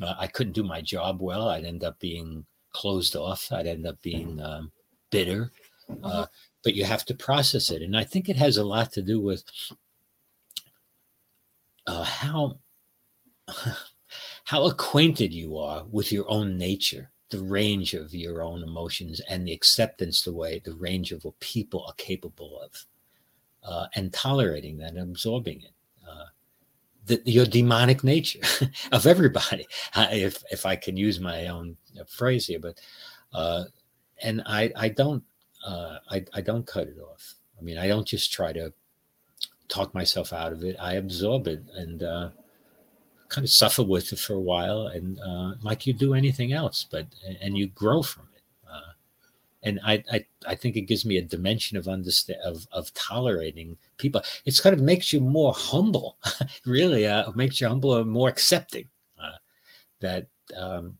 Uh, I couldn't do my job well. I'd end up being closed off. I'd end up being um, bitter. Uh, uh-huh. but you have to process it, and I think it has a lot to do with uh, how how acquainted you are with your own nature the range of your own emotions and the acceptance the way the range of what people are capable of uh, and tolerating that and absorbing it. Uh, the, your demonic nature of everybody. If if i can use my own phrase here but uh, and i i don't uh, I, I don't cut it off. I mean i don't just try to talk myself out of it. I absorb it and uh, kind of suffer with it for a while, and uh, like you do anything else, but and you grow from it. Uh, and I, I, I think it gives me a dimension of understand of of tolerating people. It's kind of makes you more humble, really. Uh, makes you humble and more accepting. Uh, that um,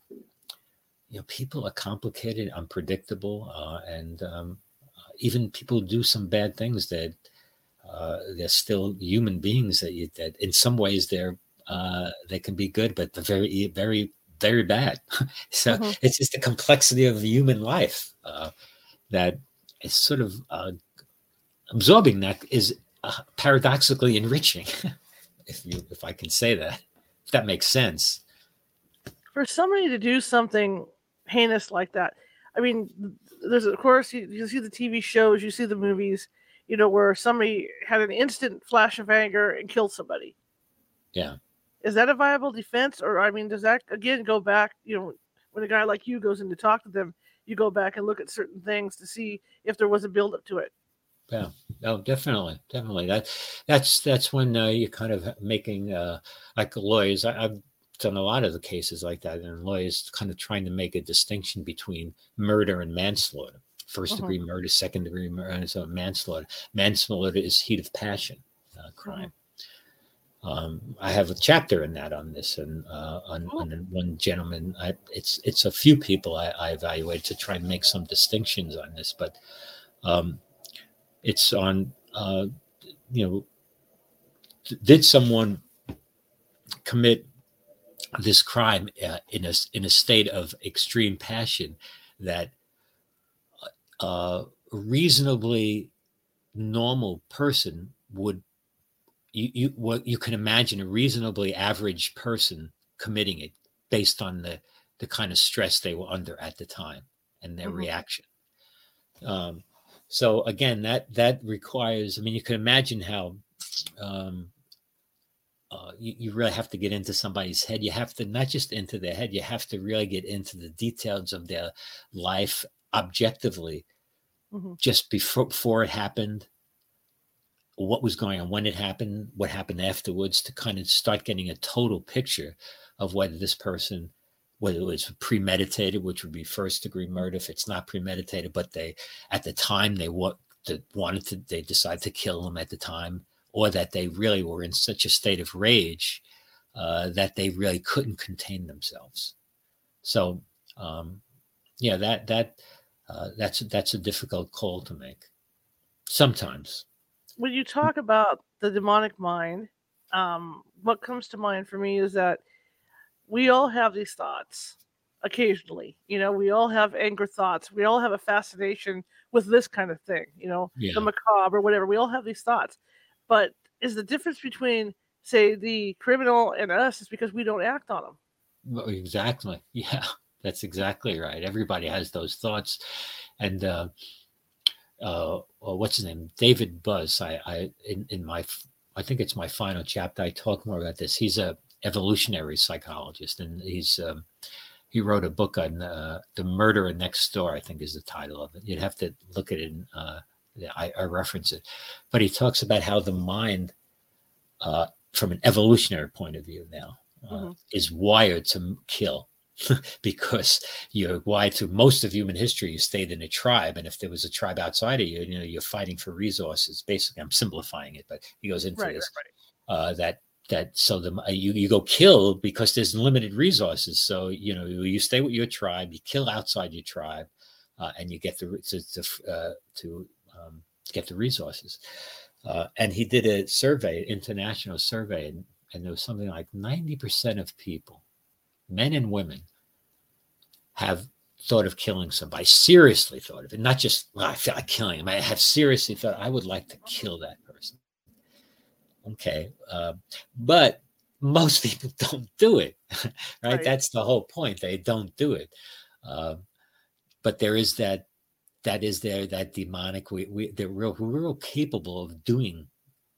you know, people are complicated, unpredictable, uh, and um, even people do some bad things that. Uh, they're still human beings that you, that in some ways they're uh, they can be good, but very, very, very bad. so mm-hmm. it's just the complexity of human life uh, that is sort of uh, absorbing that is uh, paradoxically enriching, if you, if I can say that, if that makes sense. For somebody to do something heinous like that, I mean, there's of course you, you see the TV shows, you see the movies, you know, where somebody had an instant flash of anger and killed somebody. Yeah is that a viable defense? Or i mean does that again go back you know when a guy like you goes in to talk to them you go back and look at certain things to see if there was a buildup to it? Yeah. No definitely. Definitely. That that's that's when uh, you're kind of making uh like lawyers I, i've done a lot of the cases like that and lawyers kind of trying to make a distinction between murder and manslaughter. 1st uh-huh. degree murder second degree murder so manslaughter. Manslaughter is heat of passion uh, crime. Uh-huh um, I have a chapter in that on this, and uh, on, oh. on, one gentleman. I, it's it's a few people I, I evaluate to try and make some distinctions on this, but um, it's on uh, you know, did someone commit this crime uh, in a in a state of extreme passion that a uh, reasonably normal person would you, you what you can imagine a reasonably average person committing it based on the the kind of stress they were under at the time and their mm-hmm. reaction. Um, so again, that that requires. I mean, you can imagine how um, uh, you, you, really have to get into somebody's head. You have to not just into their head. You have to really get into the details of their life objectively, mm-hmm. just before, before it happened, what was going on when it happened, what happened afterwards, to kind of start getting a total picture of whether this person, whether it was premeditated, which would be first degree murder, if it's not premeditated, but they at the time they what wanted to, they decided to kill them at the time, or that they really were in such a state of rage uh, that they really couldn't contain themselves. So, um, yeah, that that uh, that's that's a difficult call to make. Sometimes when you talk about the demonic mind, um, what comes to mind for me is that we all have these thoughts occasionally. You know, we all have anger thoughts. We all have a fascination with this kind of thing, you know, yeah. the macabre or whatever. We all have these thoughts. But is the difference between, say, the criminal and us is because we don't act on them? Well, exactly. Yeah, that's exactly right. Everybody has those thoughts. And, uh, uh, what's his name, David Buss. I, I in, in my, I think it's my final chapter. I talk more about this. He's a evolutionary psychologist, and he's um, he wrote a book on uh, the murderer next door. I think is the title of it. You'd have to look at it. In, uh, I, I, reference it, but he talks about how the mind, uh, from an evolutionary point of view, now uh, Mhm. is wired to kill because you're wired to most of human history. You stayed in a tribe, and if there was a tribe outside of you, you know, you're fighting for resources. Basically, I'm simplifying it, but he goes into Right, right, this right. uh, that that so the uh, you you go kill because there's limited resources. So you know you stay with your tribe, you kill outside your tribe, uh, and you get the to to, uh, to um, get the resources. Uh, and he did a survey, international survey, and, and there was something like ninety percent of people, men and women, have thought of killing somebody. Seriously thought of it, not just well, I feel like killing him. I have seriously thought I would like to kill that person. Okay, uh, but most people don't do it, right? Right. That's the whole point. They don't do it. Uh, but there is that that is there that demonic. We we they're real we're real capable of doing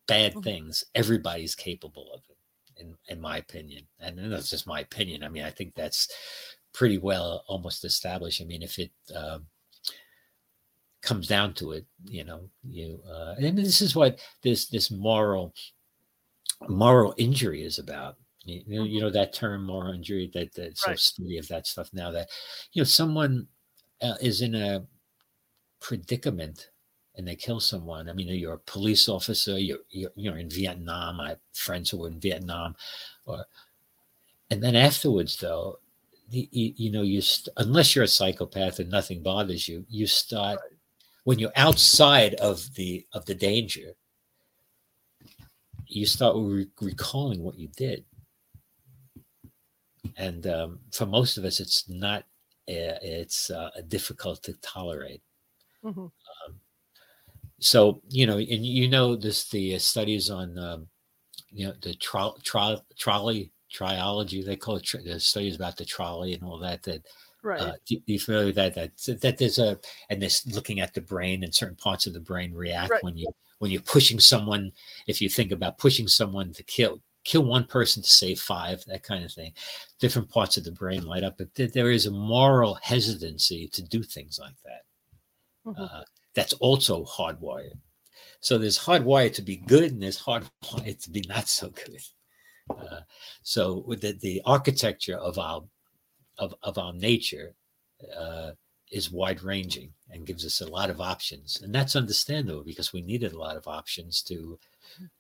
bad Mhm. things. Everybody's capable of it, in in my opinion. And that's just my opinion. I mean, I think that's pretty well almost established. I mean, if it um, comes down to it, you know, you uh, and this is what this this moral moral injury is about. You, you know, you know that term moral injury that that so Right. study of that stuff now that you know someone uh, is in a predicament and they kill someone. I mean, you're a police officer. You're you're, you're in Vietnam. I have friends who were in Vietnam, or and then afterwards, though, you, you, you know, you st- unless you're a psychopath and nothing bothers you, you start when you're outside of the of the danger. You start re- recalling what you did, and um, for most of us, it's not. Uh, it's uh, difficult to tolerate Mhm. So you know and you know this the uh, studies on um, you know the tro- tro- trolley triology they call it tr- the studies about the trolley and all that that Right. uh, do you familiar with that that that there's a and this looking at the brain and certain parts of the brain react Right. when you when you're pushing someone if you think about pushing someone to kill kill one person to save five that kind of thing different parts of the brain light up but th- there is a moral hesitancy to do things like that Mhm. uh, that's also hardwired. So there's hardwired to be good and there's hardwired to be not so good. Uh, so the, the architecture of our of, of our nature uh, is wide ranging and gives us a lot of options, and that's understandable because we needed a lot of options to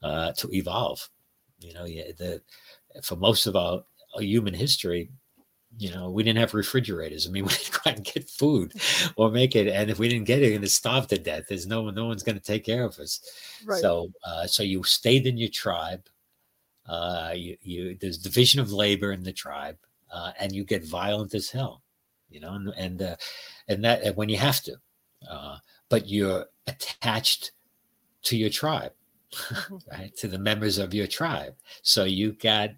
uh, to evolve. You know, yeah, the for most of our human history, you know, we didn't have refrigerators. I mean, we didn't go out and get food or make it. And if we didn't get it, we're going to starve to death. There's no no one's going to take care of us. Right. So, uh, so you stayed in your tribe. Uh, you, you there's division of labor in the tribe, uh, and you get violent as hell. You know, and and uh, and that and when you have to, uh, but you're attached to your tribe, Mhm. right? To the members of your tribe. So you got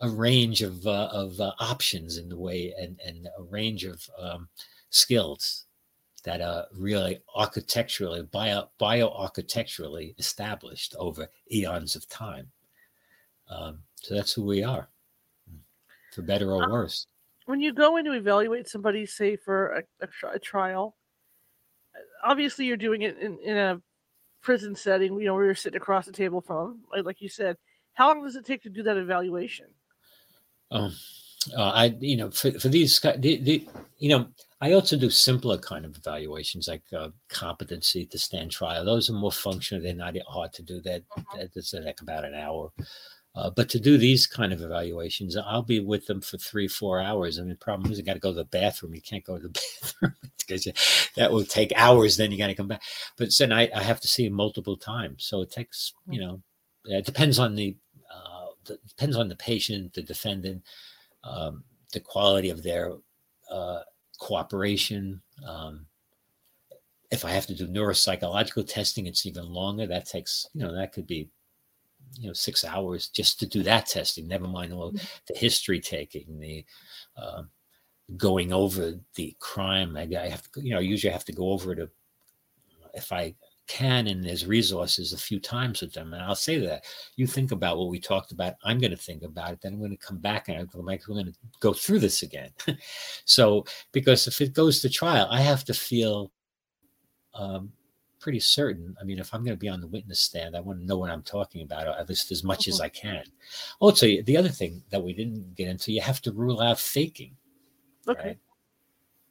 a range of uh, of uh, options in the way and and a range of um, skills that are really architecturally bio bio architecturally established over eons of time. Um, so that's who we are, for better or Uh, worse. when you go in to evaluate somebody, say for a, a, a trial, uh, obviously you're doing it in, in a prison setting, you know, where you're sitting across the table from, like, like you said. How long does it take to do that evaluation? Um, uh, I, you know, for, for these, the, the, you know, I also do simpler kind of evaluations like uh, competency to stand trial. Those are more functional. They're not hard to do. That that's like about an hour. Uh, but to do these kind of evaluations, I'll be with them for three, four hours. I mean, the problem is you got to go to the bathroom. You can't go to the bathroom because that will take hours. Then you got to come back. But then I, I have to see them multiple times, so it takes you know, it depends on the depends on the patient, the defendant, um, the quality of their uh, cooperation. Um, if I have to do neuropsychological testing, it's even longer. That takes you know that could be you know six hours just to do that testing never mind all the history taking the uh, going over the crime I, I have to you know usually I have to go over it a, if I can and there's resources a few times with them and I'll say that you think about what we talked about I'm going to think about it then I'm going to come back and I'm going to go through this again so because if it goes to trial I have to feel um, pretty certain. I mean, if I'm going to be on the witness stand, I want to know what I'm talking about, at least as much as Mhm. I can. Also, the other thing that we didn't get into, you have to rule out faking. Okay. right?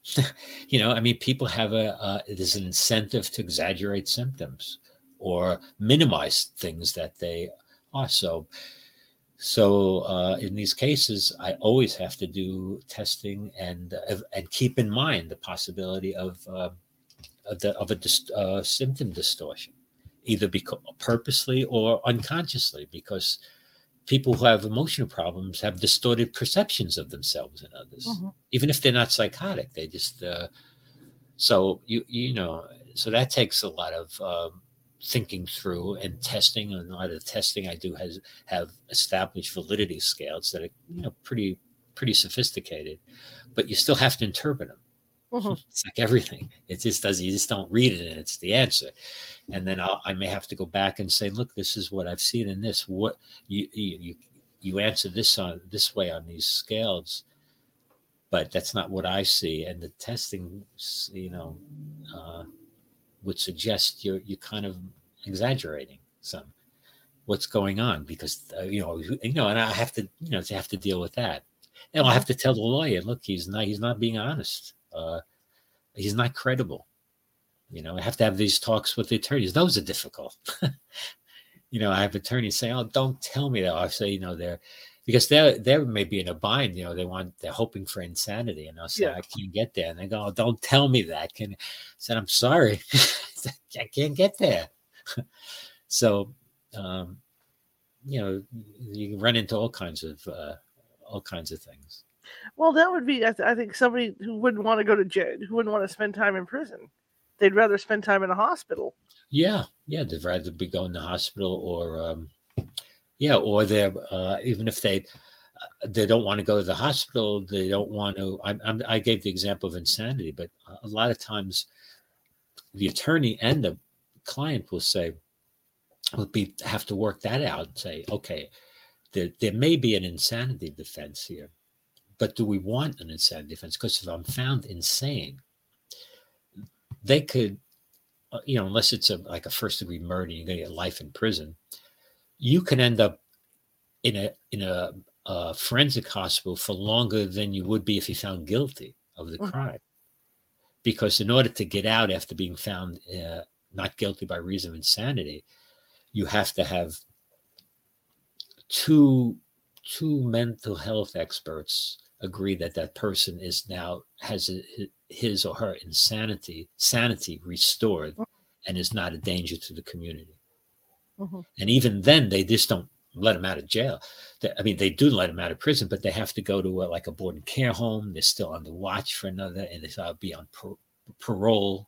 you know, I mean, people have a uh, there's an incentive to exaggerate symptoms or minimize things that they are. So, so uh, in these cases, I always have to do testing and uh, and keep in mind the possibility of uh, of, the, of a dis- uh, symptom distortion, either because purposely or unconsciously, because people who have emotional problems have distorted perceptions of themselves and others Mhm. even if they're not psychotic they just uh, so you you know so that takes a lot of um, thinking through and testing and a lot of the testing i do has have established validity scales that are you know pretty pretty sophisticated but you still have to interpret them Mhm. it's like everything. It just does you just don't read it and it's the answer. And then I'll, i may have to go back and say look this is what i've seen in this. What you you you, you answer this on this way on these scales but that's not what i see. And the testing you know uh, would suggest you're you're kind of exaggerating some what's going on because uh, you know you know and i have to you know to have to deal with that. And i have to tell the lawyer look he's not he's not being honest uh, he's not credible. You know, I have to have these talks with the attorneys. Those are difficult. you know, I have attorneys saying, "Oh, don't tell me that." I say, you know, they're because they're they may be in a bind. You know, they want they're hoping for insanity, and I'll say, Yeah. "I can't get there," and they go, oh, "Don't tell me that." Can I said, "I'm sorry, I can't get there." so, um, you know, you run into all kinds of uh, all kinds of things. Well, that would be, I, th- I think, somebody who wouldn't want to go to jail, who wouldn't want to spend time in prison. They'd rather spend time in a hospital. Yeah, yeah, they'd rather be going to hospital or, um, yeah, or they're uh, even if they uh, they don't want to go to the hospital, they don't want to. I, I gave the example of insanity, but a lot of times the attorney and the client will say, will be have to work that out and say, okay, there there may be an insanity defense here, but do we want an insanity defense? Because if I'm found insane, they could uh, you know, unless it's a like a first degree murder, you're going to get life in prison. You can end up in a in a, uh forensic hospital for longer than you would be if you found guilty of the Mhm. crime, because in order to get out after being found uh, not guilty by reason of insanity, you have to have two two mental health experts agree that that person is now has his or her insanity sanity restored and is not a danger to the community. Mhm. and even then they just don't let them out of jail. They- i mean they do let them out of prison but they have to go to a, like a board and care home. They're still on the watch for another and they'll be on par- parole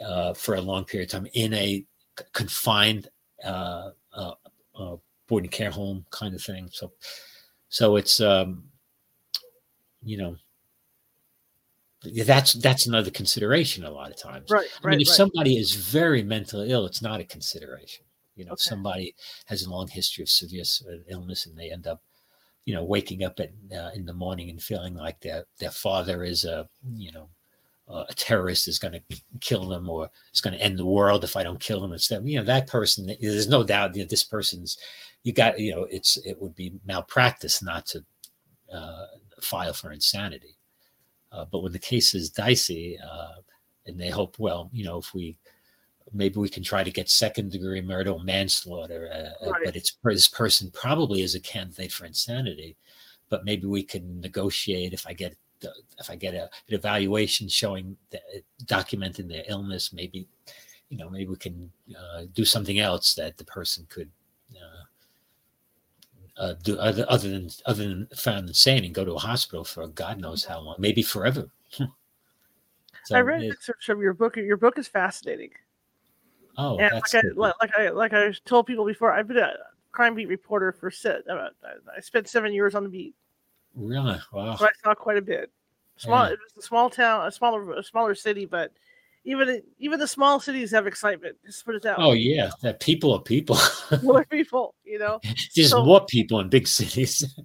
uh, for a long period of time in a confined uh, uh, board and care home kind of thing so so it's um you know that's that's another consideration a lot of times Right, I right, mean, if right. somebody is very mentally ill, it's not a consideration. You know, if somebody has a long history of severe uh, illness and they end up, you know, waking up at, uh, in the morning and feeling like their their father is a, you know, uh, a terrorist is going to kill them or it's going to end the world if I don't kill them. It's them. You know, that person. There's no doubt that this person's. You got. You know, it's it would be malpractice not to uh, file for insanity. Uh, but when the case is dicey, uh, and they hope, well, you know, if we maybe we can try to get second degree murder or manslaughter, uh, uh, Right. but it's this person probably is a candidate for insanity. But maybe we can negotiate if I get the, if I get a, an evaluation showing that documenting their illness, maybe you know maybe we can uh, do something else that the person could. Uh, uh, do other, other than other than found insane and go to a hospital for God knows how long, maybe forever. so, I read excerpts from your book. Your book is fascinating. oh, and that's like I, like like I like I told people before, I've been a crime beat reporter for set. Uh, I spent seven years on the beat, really wow. so I saw quite a bit. Small, Yeah. it was a small town, a smaller, a smaller city, but even even the small cities have excitement. Just put it that Oh way. yeah, that people are people. more people, you know. There's So- more people in big cities.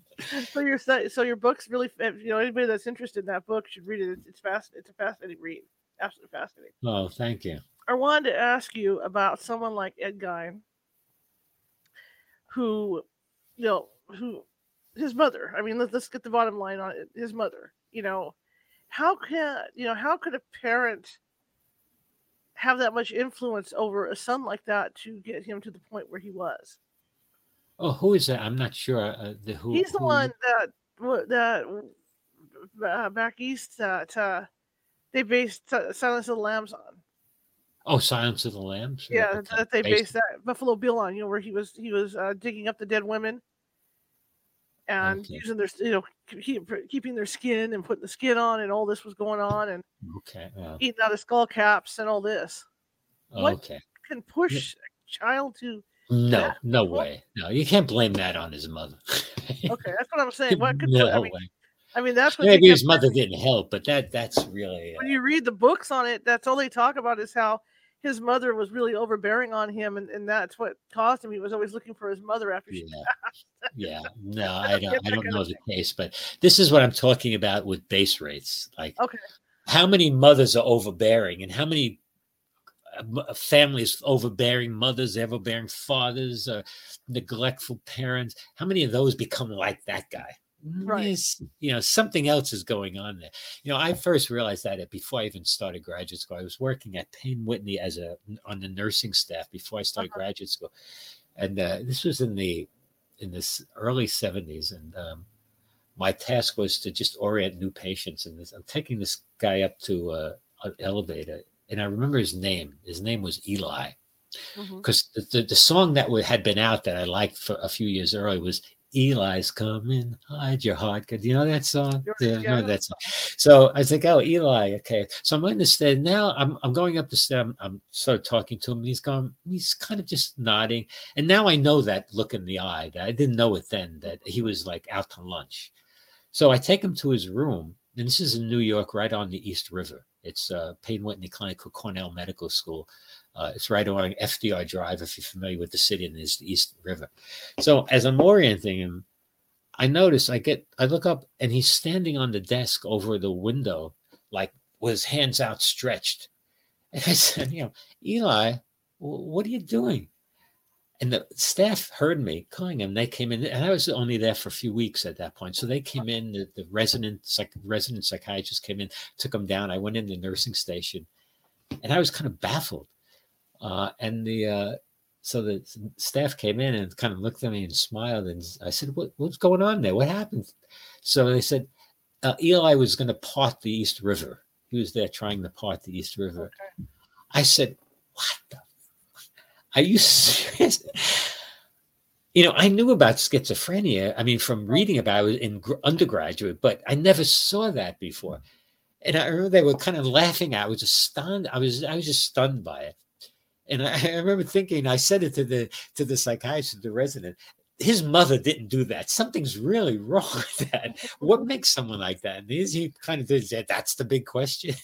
So your so your book's really, you know, anybody that's interested in that book should read it. It's, it's fast. It's a fascinating read. Absolutely fascinating. oh, thank you. I wanted to ask you about someone like Ed Gein, who, you know, who his mother. I mean, let's, let's get the bottom line on it. His mother. You know, how can you know how could a parent have that much influence over a son like that to get him to the point where he was? Oh, who is that? I'm not sure. Uh, the who? He's the who- one that that uh, back east that uh, they based uh, Silence of the Lambs on. Oh, Silence of the Lambs. Yeah, that they Based- based that Buffalo Bill on. You know, where he was he was uh, digging up the dead women and Okay. using their you know keep, keeping their skin and putting the skin on, and all this was going on, and Okay. yeah, eating out of skull caps and all this. What- Okay. Can push a child to No, Yeah. no way. No, you can't blame that on his mother. okay? That's what I'm saying. What could no I mean? way. I mean, that's what Maybe his mother didn't help, but that that's really when uh, you read the books on it, that's all they talk about is how his mother was really overbearing on him, and, and that's what caused him. He was always looking for his mother after she. yeah, yeah. No, I don't. I don't know the case, but this is what I'm talking about with base rates. Like, Okay. how many mothers are overbearing, and how many uh, families overbearing mothers, overbearing fathers, uh, neglectful parents? How many of those become like that guy? Right. You know, something else is going on there. You know, I first realized that before I even started graduate school. I was working at Payne Whitney as a on the nursing staff before I started Uh-huh. graduate school, and uh, this was in the in this early seventies, and um, my task was to just orient new patients. And this, I'm taking this guy up to uh, an elevator, and I remember his name. His name was Eli because the, the, the song that had been out that I liked for a few years earlier was Eli's coming, hide your heart. Do you know that song? Yeah, yeah, I know that song? So I was like, oh, Eli, okay. So I'm on the stairs now. I'm I'm going up the stairs. I'm, I'm sort of talking to him, and he's going. He's kind of just nodding. And now I know that look in the eye. That I didn't know it then. That he was like out to lunch. So I take him to his room, and this is in New York, right on the East River. It's uh, Payne Whitney Clinic, Cornell Medical School. Uh, it's right on FDR Drive, if you're familiar with the city, and there's the East River. So as I'm orienting him, I notice I get I look up and he's standing on the desk over the window, like with his hands outstretched. And I said, you know, Eli, wh- what are you doing? And the staff heard me calling him. They came in, and I was only there for a few weeks at that point. So they came in. The, the resident psych, resident psychiatrist came in, took him down. I went in the nursing station, and I was kind of baffled. Uh, and the uh, so the staff came in and kind of looked at me and smiled. And I said, what, "What's going on there? What happened?" So they said, uh, "Eli was going to part the East River. He was there trying to part the East River." Okay. I said, "What the? fuck? Are you serious?" You know, I knew about schizophrenia. I mean, from reading about it in gr- undergraduate, but I never saw that before. And I remember they were kind of laughing. At I was just stunned. I was, I was just stunned by it. And I, I remember thinking, I said it to the to the psychiatrist, the resident. His mother didn't do that. Something's really wrong with that. What makes someone like that? And he, he kind of did say, "That's the big question."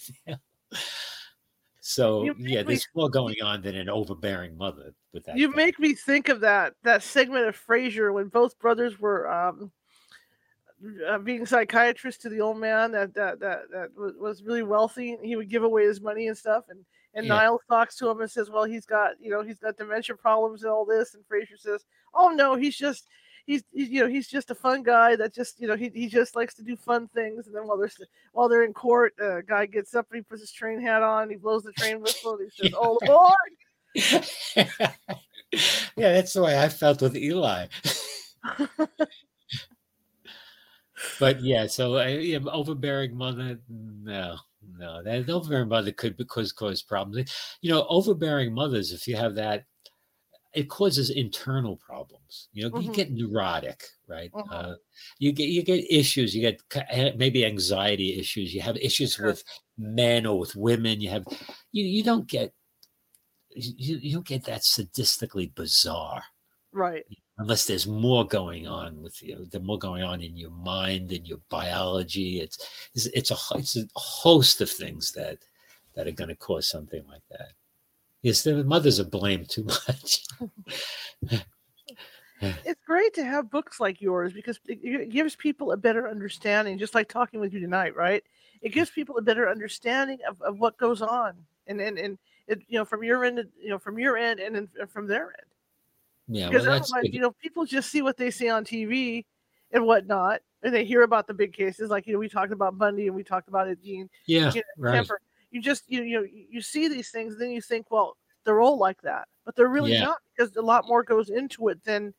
so You yeah, me- there's more going on than an overbearing mother with that. You guy. make me think of that that segment of Frasier when both brothers were um, uh, being psychiatrists to the old man that that that, that was, was really wealthy. He would give away his money and stuff, and and Yeah. Niles talks to him and says, "Well, he's got you know he's got dementia problems and all this," and Frasier says, "Oh no, he's just." He's, he's you know he's just a fun guy that just you know he, he just likes to do fun things and then while they're while they're in court a uh, guy gets up and he puts his train hat on he blows the train whistle and he says oh boy yeah, that's the way I felt with Eli. but yeah, so uh, yeah, overbearing mother, no, no, that overbearing mother could because cause problems. You know, overbearing mothers, if you have that, it causes internal problems. You know, you Mhm. get neurotic, right? Mhm. Uh, you get you get issues. You get eh, maybe anxiety issues. You have issues Sure. with men or with women. You have you you don't get you, you don't get that sadistically bizarre right unless there's more going on with you the more going on in your mind and your biology it's it's, it's a it's a host of things that that are going to cause something like that. Yes the mothers are blamed too much. It's great to have books like yours because it, gives people a better understanding just like talking with you tonight right? It mm. gives people a better understanding of, of what goes on and and and, it, you know, from your end, you know, from your end and then from their end. Yeah, Because well, otherwise, you know, people just see what they see on TV and whatnot, and they hear about the big cases, like you know, we talked about Bundy and we talked about it, Gein yeah, you know, right. Kemper. You just you you know you see these things, then you think, well, they're all like that, but they're really Yeah. not because a lot more goes into it than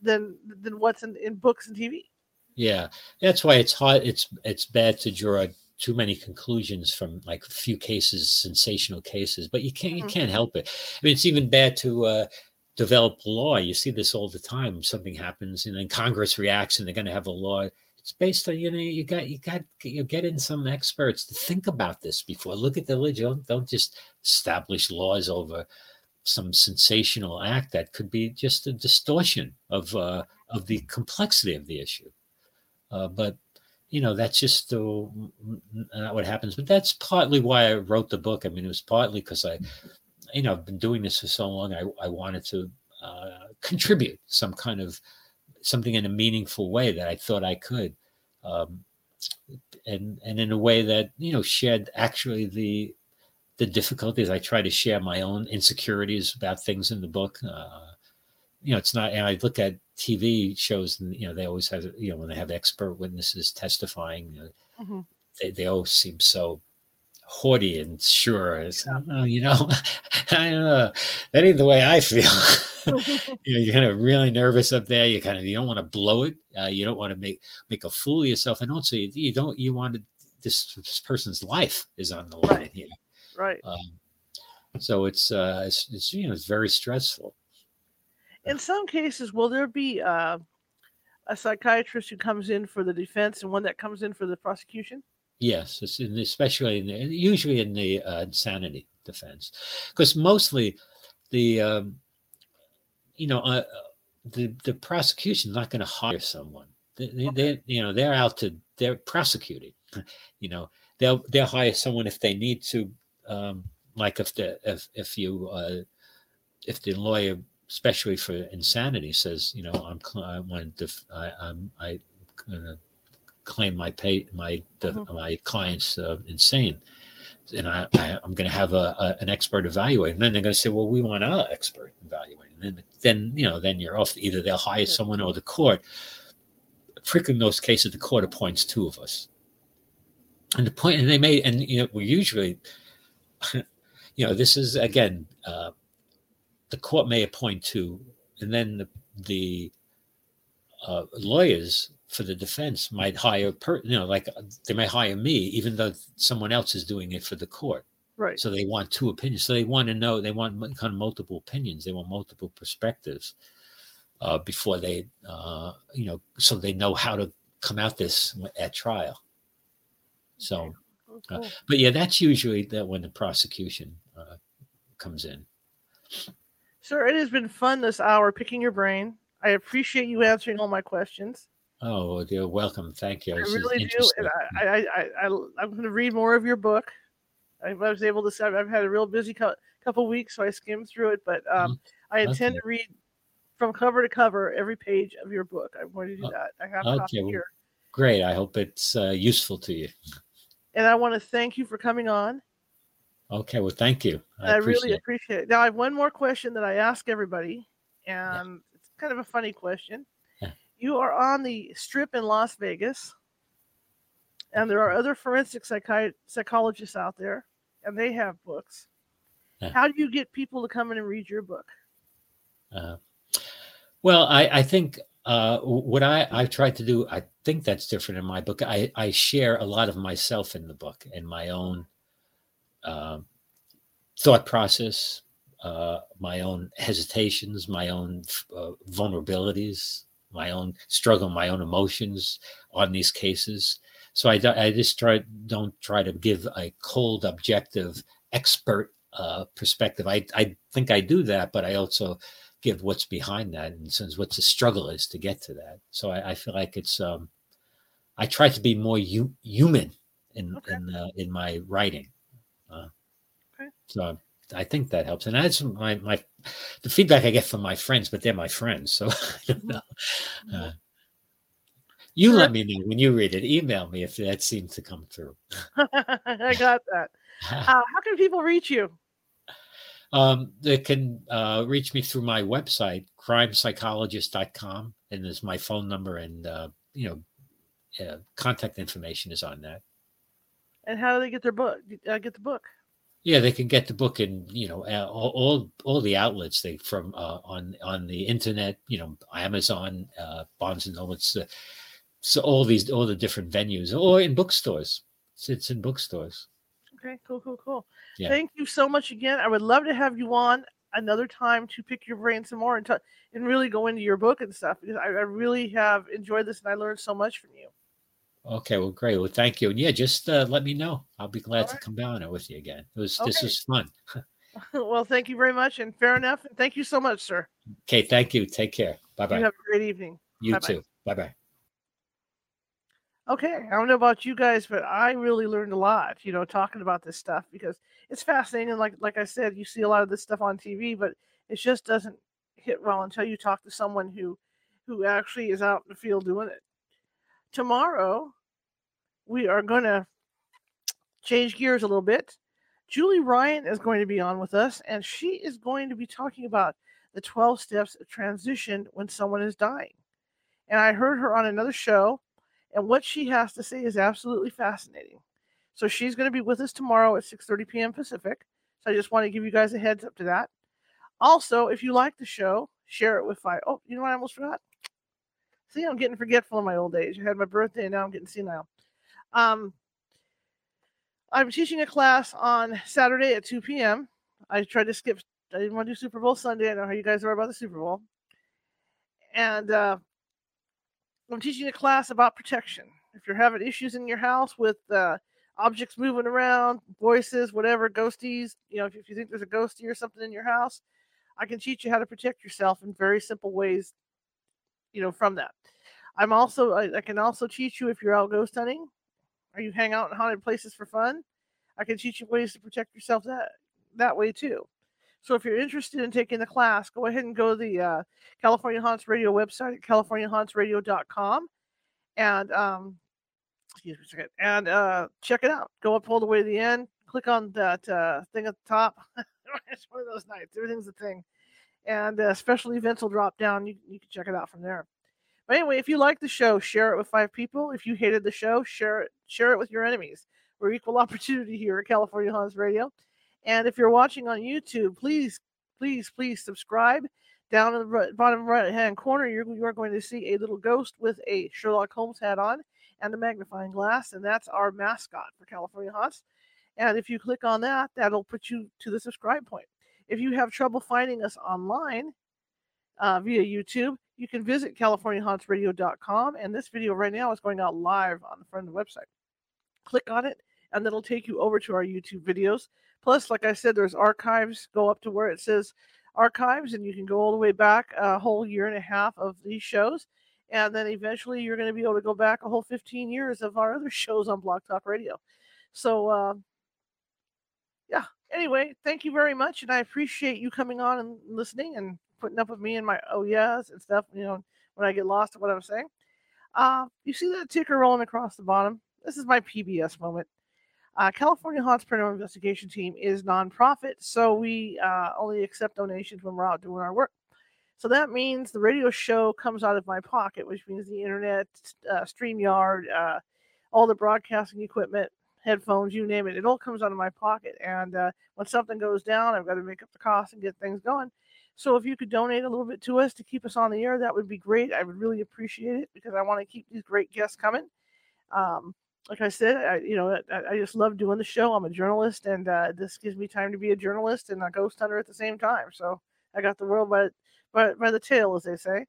than than what's in, in books and TV. Yeah, that's why it's hard. It's it's bad to draw too many conclusions from like a few cases, sensational cases. But you can't you Mhm. can't help it. I mean, it's even bad to uh, develop law. You see this all the time. Something happens, and then Congress reacts, and they're going to have a law. It's based on you know you got you got you get in some experts to think about this before. Look at the leg. Don't just establish laws over some sensational act that could be just a distortion of uh, of the complexity of the issue. Uh, but you know that's just uh, not what happens. But that's partly why I wrote the book. I mean, it was partly because I, you know, I've been doing this for so long. I I wanted to uh, contribute some kind of something in a meaningful way that I thought I could, um, and and in a way that you know shared actually the the difficulties. I try to share my own insecurities about things in the book. Uh, you know, it's not. And I look at TV shows, and you know, they always have you know when they have expert witnesses testifying, you know, Mhm. they they always seem so haughty and sure. Oh, you know, I don't know. That ain't the way I feel. you know, you're kind of really nervous up there. You kind of you don't want to blow it. Uh, you don't want to make make a fool of yourself, and also you, you don't you want to. This, this person's life is on the line Right. here. right. Um, so it's, uh, it's it's you know it's very stressful. In some cases, will there be uh, a psychiatrist who comes in for the defense and one that comes in for the prosecution? Yes, it's in, especially in the, usually in the uh, insanity defense, because mostly the um, you know uh, the the prosecution's not going to hire someone. They, they, they you know they're out to they're prosecuting. You know they'll they'll hire someone if they need to. Um, like if the if if you uh, if the lawyer, especially for insanity, says you know I'm I want to def- I I'm I gonna claim my pay my the, Mhm. my client's uh, insane and I, I I'm going to have a, a an expert evaluate, and then they're going to say, well, we want our expert evaluate, and then then you know then you're off. Either they'll hire someone or the court. Frequently, in those cases, the court appoints two of us, and the point, and they may, and you know, we usually, you know, this is again, uh, the court may appoint two, and then the the uh, lawyers for the defense might hire per you know like they may hire me even though someone else is doing it for the court. Right. so they want two opinions. So they want to know they want kind of multiple opinions. They want multiple perspectives uh, before they uh, you know so they know how to come out this at trial. So uh, but yeah that's usually that when the prosecution uh, comes in. Sir, it has been fun this hour picking your brain. I appreciate you answering all my questions. Oh you're welcome thank you I This really do. And I, I, I, I, I'm going to read more of your book. I was able to I've had a real busy cou- couple weeks, so I skimmed through it. But um, I intend Okay. to read from cover to cover every page of your book. I'm going to do Oh, that. I have okay, here. great i hope it's uh, useful to you And I want to thank you for coming on. okay well thank you And I, really appreciate it. appreciate it. Now, I have one more question that I ask everybody, and it's kind of a funny question. You are on the strip in Las Vegas, and there are other forensic psychi- psychologists out there, and they have books. Yeah. How do you get people to come in and read your book? Uh, well, I, I think uh, what I, I tried to do, I think that's different in my book. I, I share a lot of myself in the book and my own uh, thought process, uh, my own hesitations, my own uh, vulnerabilities, my own struggle, my own emotions on these cases. So I, I just try don't try to give a cold, objective, expert uh, perspective. I, I think I do that, but I also give what's behind that and since what the struggle is to get to that. So I, I feel like it's um, I try to be more hu- human in Okay. in uh, in my writing. Uh, Okay. So I think that helps, and that's my my the feedback I get from my friends, but they're my friends, so I don't know. Uh, you let me know when you read it. Email me if that seems to come through. I got that. Uh, how can people reach you? Um, they can uh, reach me through my website, crimepsychologist.com, and there's my phone number and uh, you know uh, contact information is on that. And how do they get their book? Uh, get the book? Yeah, they can get the book in you know all all, all the outlets they from uh, on on the internet. You know, Amazon, uh, Barnes and Noble. Uh, so all these all the different venues or in bookstores. It's, it's in bookstores. Okay, cool, cool, cool. Yeah. Thank you so much again. I would love to have you on another time to pick your brain some more and t- and really go into your book and stuff because I, I really have enjoyed this and I learned so much from you. Okay, well, great. Well, thank you. And yeah, just uh, let me know. I'll be glad to come down with you again. It was this Okay. was fun. well, thank you very much and fair enough. And thank you so much, sir. Okay, thank you. Take care. Bye bye. have a great evening. You bye-bye. too. Bye bye. Okay, I don't know about you guys, but I really learned a lot, you know, talking about this stuff because it's fascinating. And like like I said, you see a lot of this stuff on TV, but it just doesn't hit well until you talk to someone who who actually is out in the field doing it. Tomorrow, we are going to change gears a little bit. Julie Ryan is going to be on with us, and she is going to be talking about the 12 steps of transition when someone is dying. And I heard her on another show, and what she has to say is absolutely fascinating. So she's going to be with us tomorrow at 6:30 p.m. Pacific. So I just want to give you guys a heads up to that. Also, if you like the show, share it with five. Oh, you know what I almost forgot? See, I'm getting forgetful in my old age. I had my birthday, and now I'm getting senile. Um, I'm teaching a class on Saturday at 2 p.m. I tried to skip. I didn't want to do Super Bowl Sunday. I know how you guys are about the Super Bowl. And uh, I'm teaching a class about protection. If you're having issues in your house with uh, objects moving around, voices, whatever, ghosties, you know, if, if you think there's a ghostie or something in your house, I can teach you how to protect yourself in very simple ways, you know, from that. I'm also, I, I can also teach you if you're out ghost hunting or you hang out in haunted places for fun. I can teach you ways to protect yourself that that way too. So if you're interested in taking the class, go ahead and go to the uh, California Haunts Radio website at californiahauntsradio.com and um, excuse me a second, and uh, check it out. Go up all the way to the end. Click on that uh, thing at the top. it's one of those nights. Everything's a thing, and uh, special events will drop down. You you can check it out from there. But anyway, if you like the show, share it with five people. If you hated the show, share it share it with your enemies. We're equal opportunity here at California Haunts Radio. And if you're watching on YouTube, please, please, please subscribe. Down in the bottom right hand corner, you're, you are going to see a little ghost with a Sherlock Holmes hat on and a magnifying glass, and that's our mascot for California Haunts. And if you click on that, that'll put you to the subscribe point. If you have trouble finding us online uh, via YouTube, you can visit CaliforniaHauntsRadio.com, and this video right now is going out live on the front of the website. Click on it, and that'll take you over to our YouTube videos. Plus, like I said, there's archives. Go up to where it says archives, and you can go all the way back a whole year and a half of these shows. And then eventually, you're going to be able to go back a whole 15 years of our other shows on Blog Talk Radio. So, uh, yeah. Anyway, thank you very much, and I appreciate you coming on and listening and putting up with me and my oh yes and stuff. You know, when I get lost in what I'm saying. Uh, you see that ticker rolling across the bottom? This is my PBS moment. Uh, California Haunts Paranormal Investigation Team is nonprofit, so we uh, only accept donations when we're out doing our work. So that means the radio show comes out of my pocket, which means the internet, uh, StreamYard, uh, all the broadcasting equipment, headphones, you name it, it all comes out of my pocket. And uh, when something goes down, I've got to make up the cost and get things going. So if you could donate a little bit to us to keep us on the air, that would be great. I would really appreciate it because I want to keep these great guests coming. Um, like I said, I, you know, I, I just love doing the show. I'm a journalist, and uh, this gives me time to be a journalist and a ghost hunter at the same time. So I got the world by by, by the tail, as they say.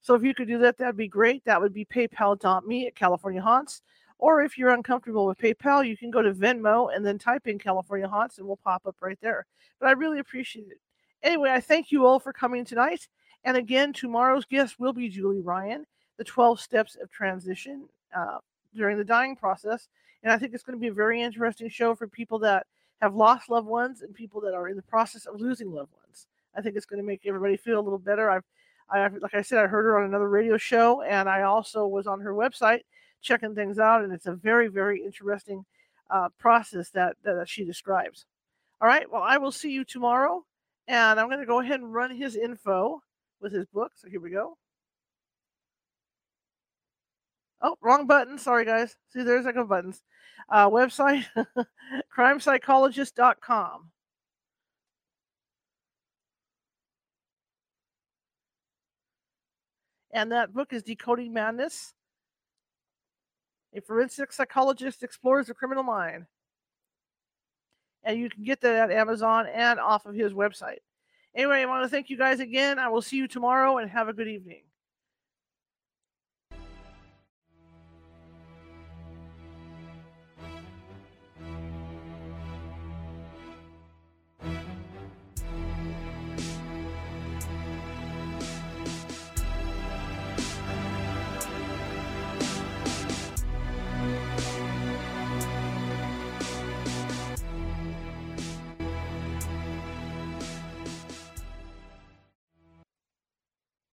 So if you could do that, that'd be great. That would be PayPal.me at California Haunts. Or if you're uncomfortable with PayPal, you can go to Venmo and then type in California Haunts, and we'll pop up right there. But I really appreciate it. Anyway, I thank you all for coming tonight. And again, tomorrow's guest will be Julie Ryan, the 12 steps of transition uh, during the dying process. And I think it's going to be a very interesting show for people that have lost loved ones and people that are in the process of losing loved ones. I think it's going to make everybody feel a little better. I've, I, like I said, I heard her on another radio show, and I also was on her website checking things out, and it's a very, very interesting uh, process that, that she describes. All right, well, I will see you tomorrow And I'm going to go ahead and run his info with his book. So here we go. Oh, wrong button. Sorry, guys. See, there's like a buttons. Uh, website crimepsychologist.com. And that book is Decoding Madness. A forensic psychologist explores the criminal mind. And you can get that at Amazon and off of his website. Anyway, I want to thank you guys again. I will see you tomorrow and have a good evening.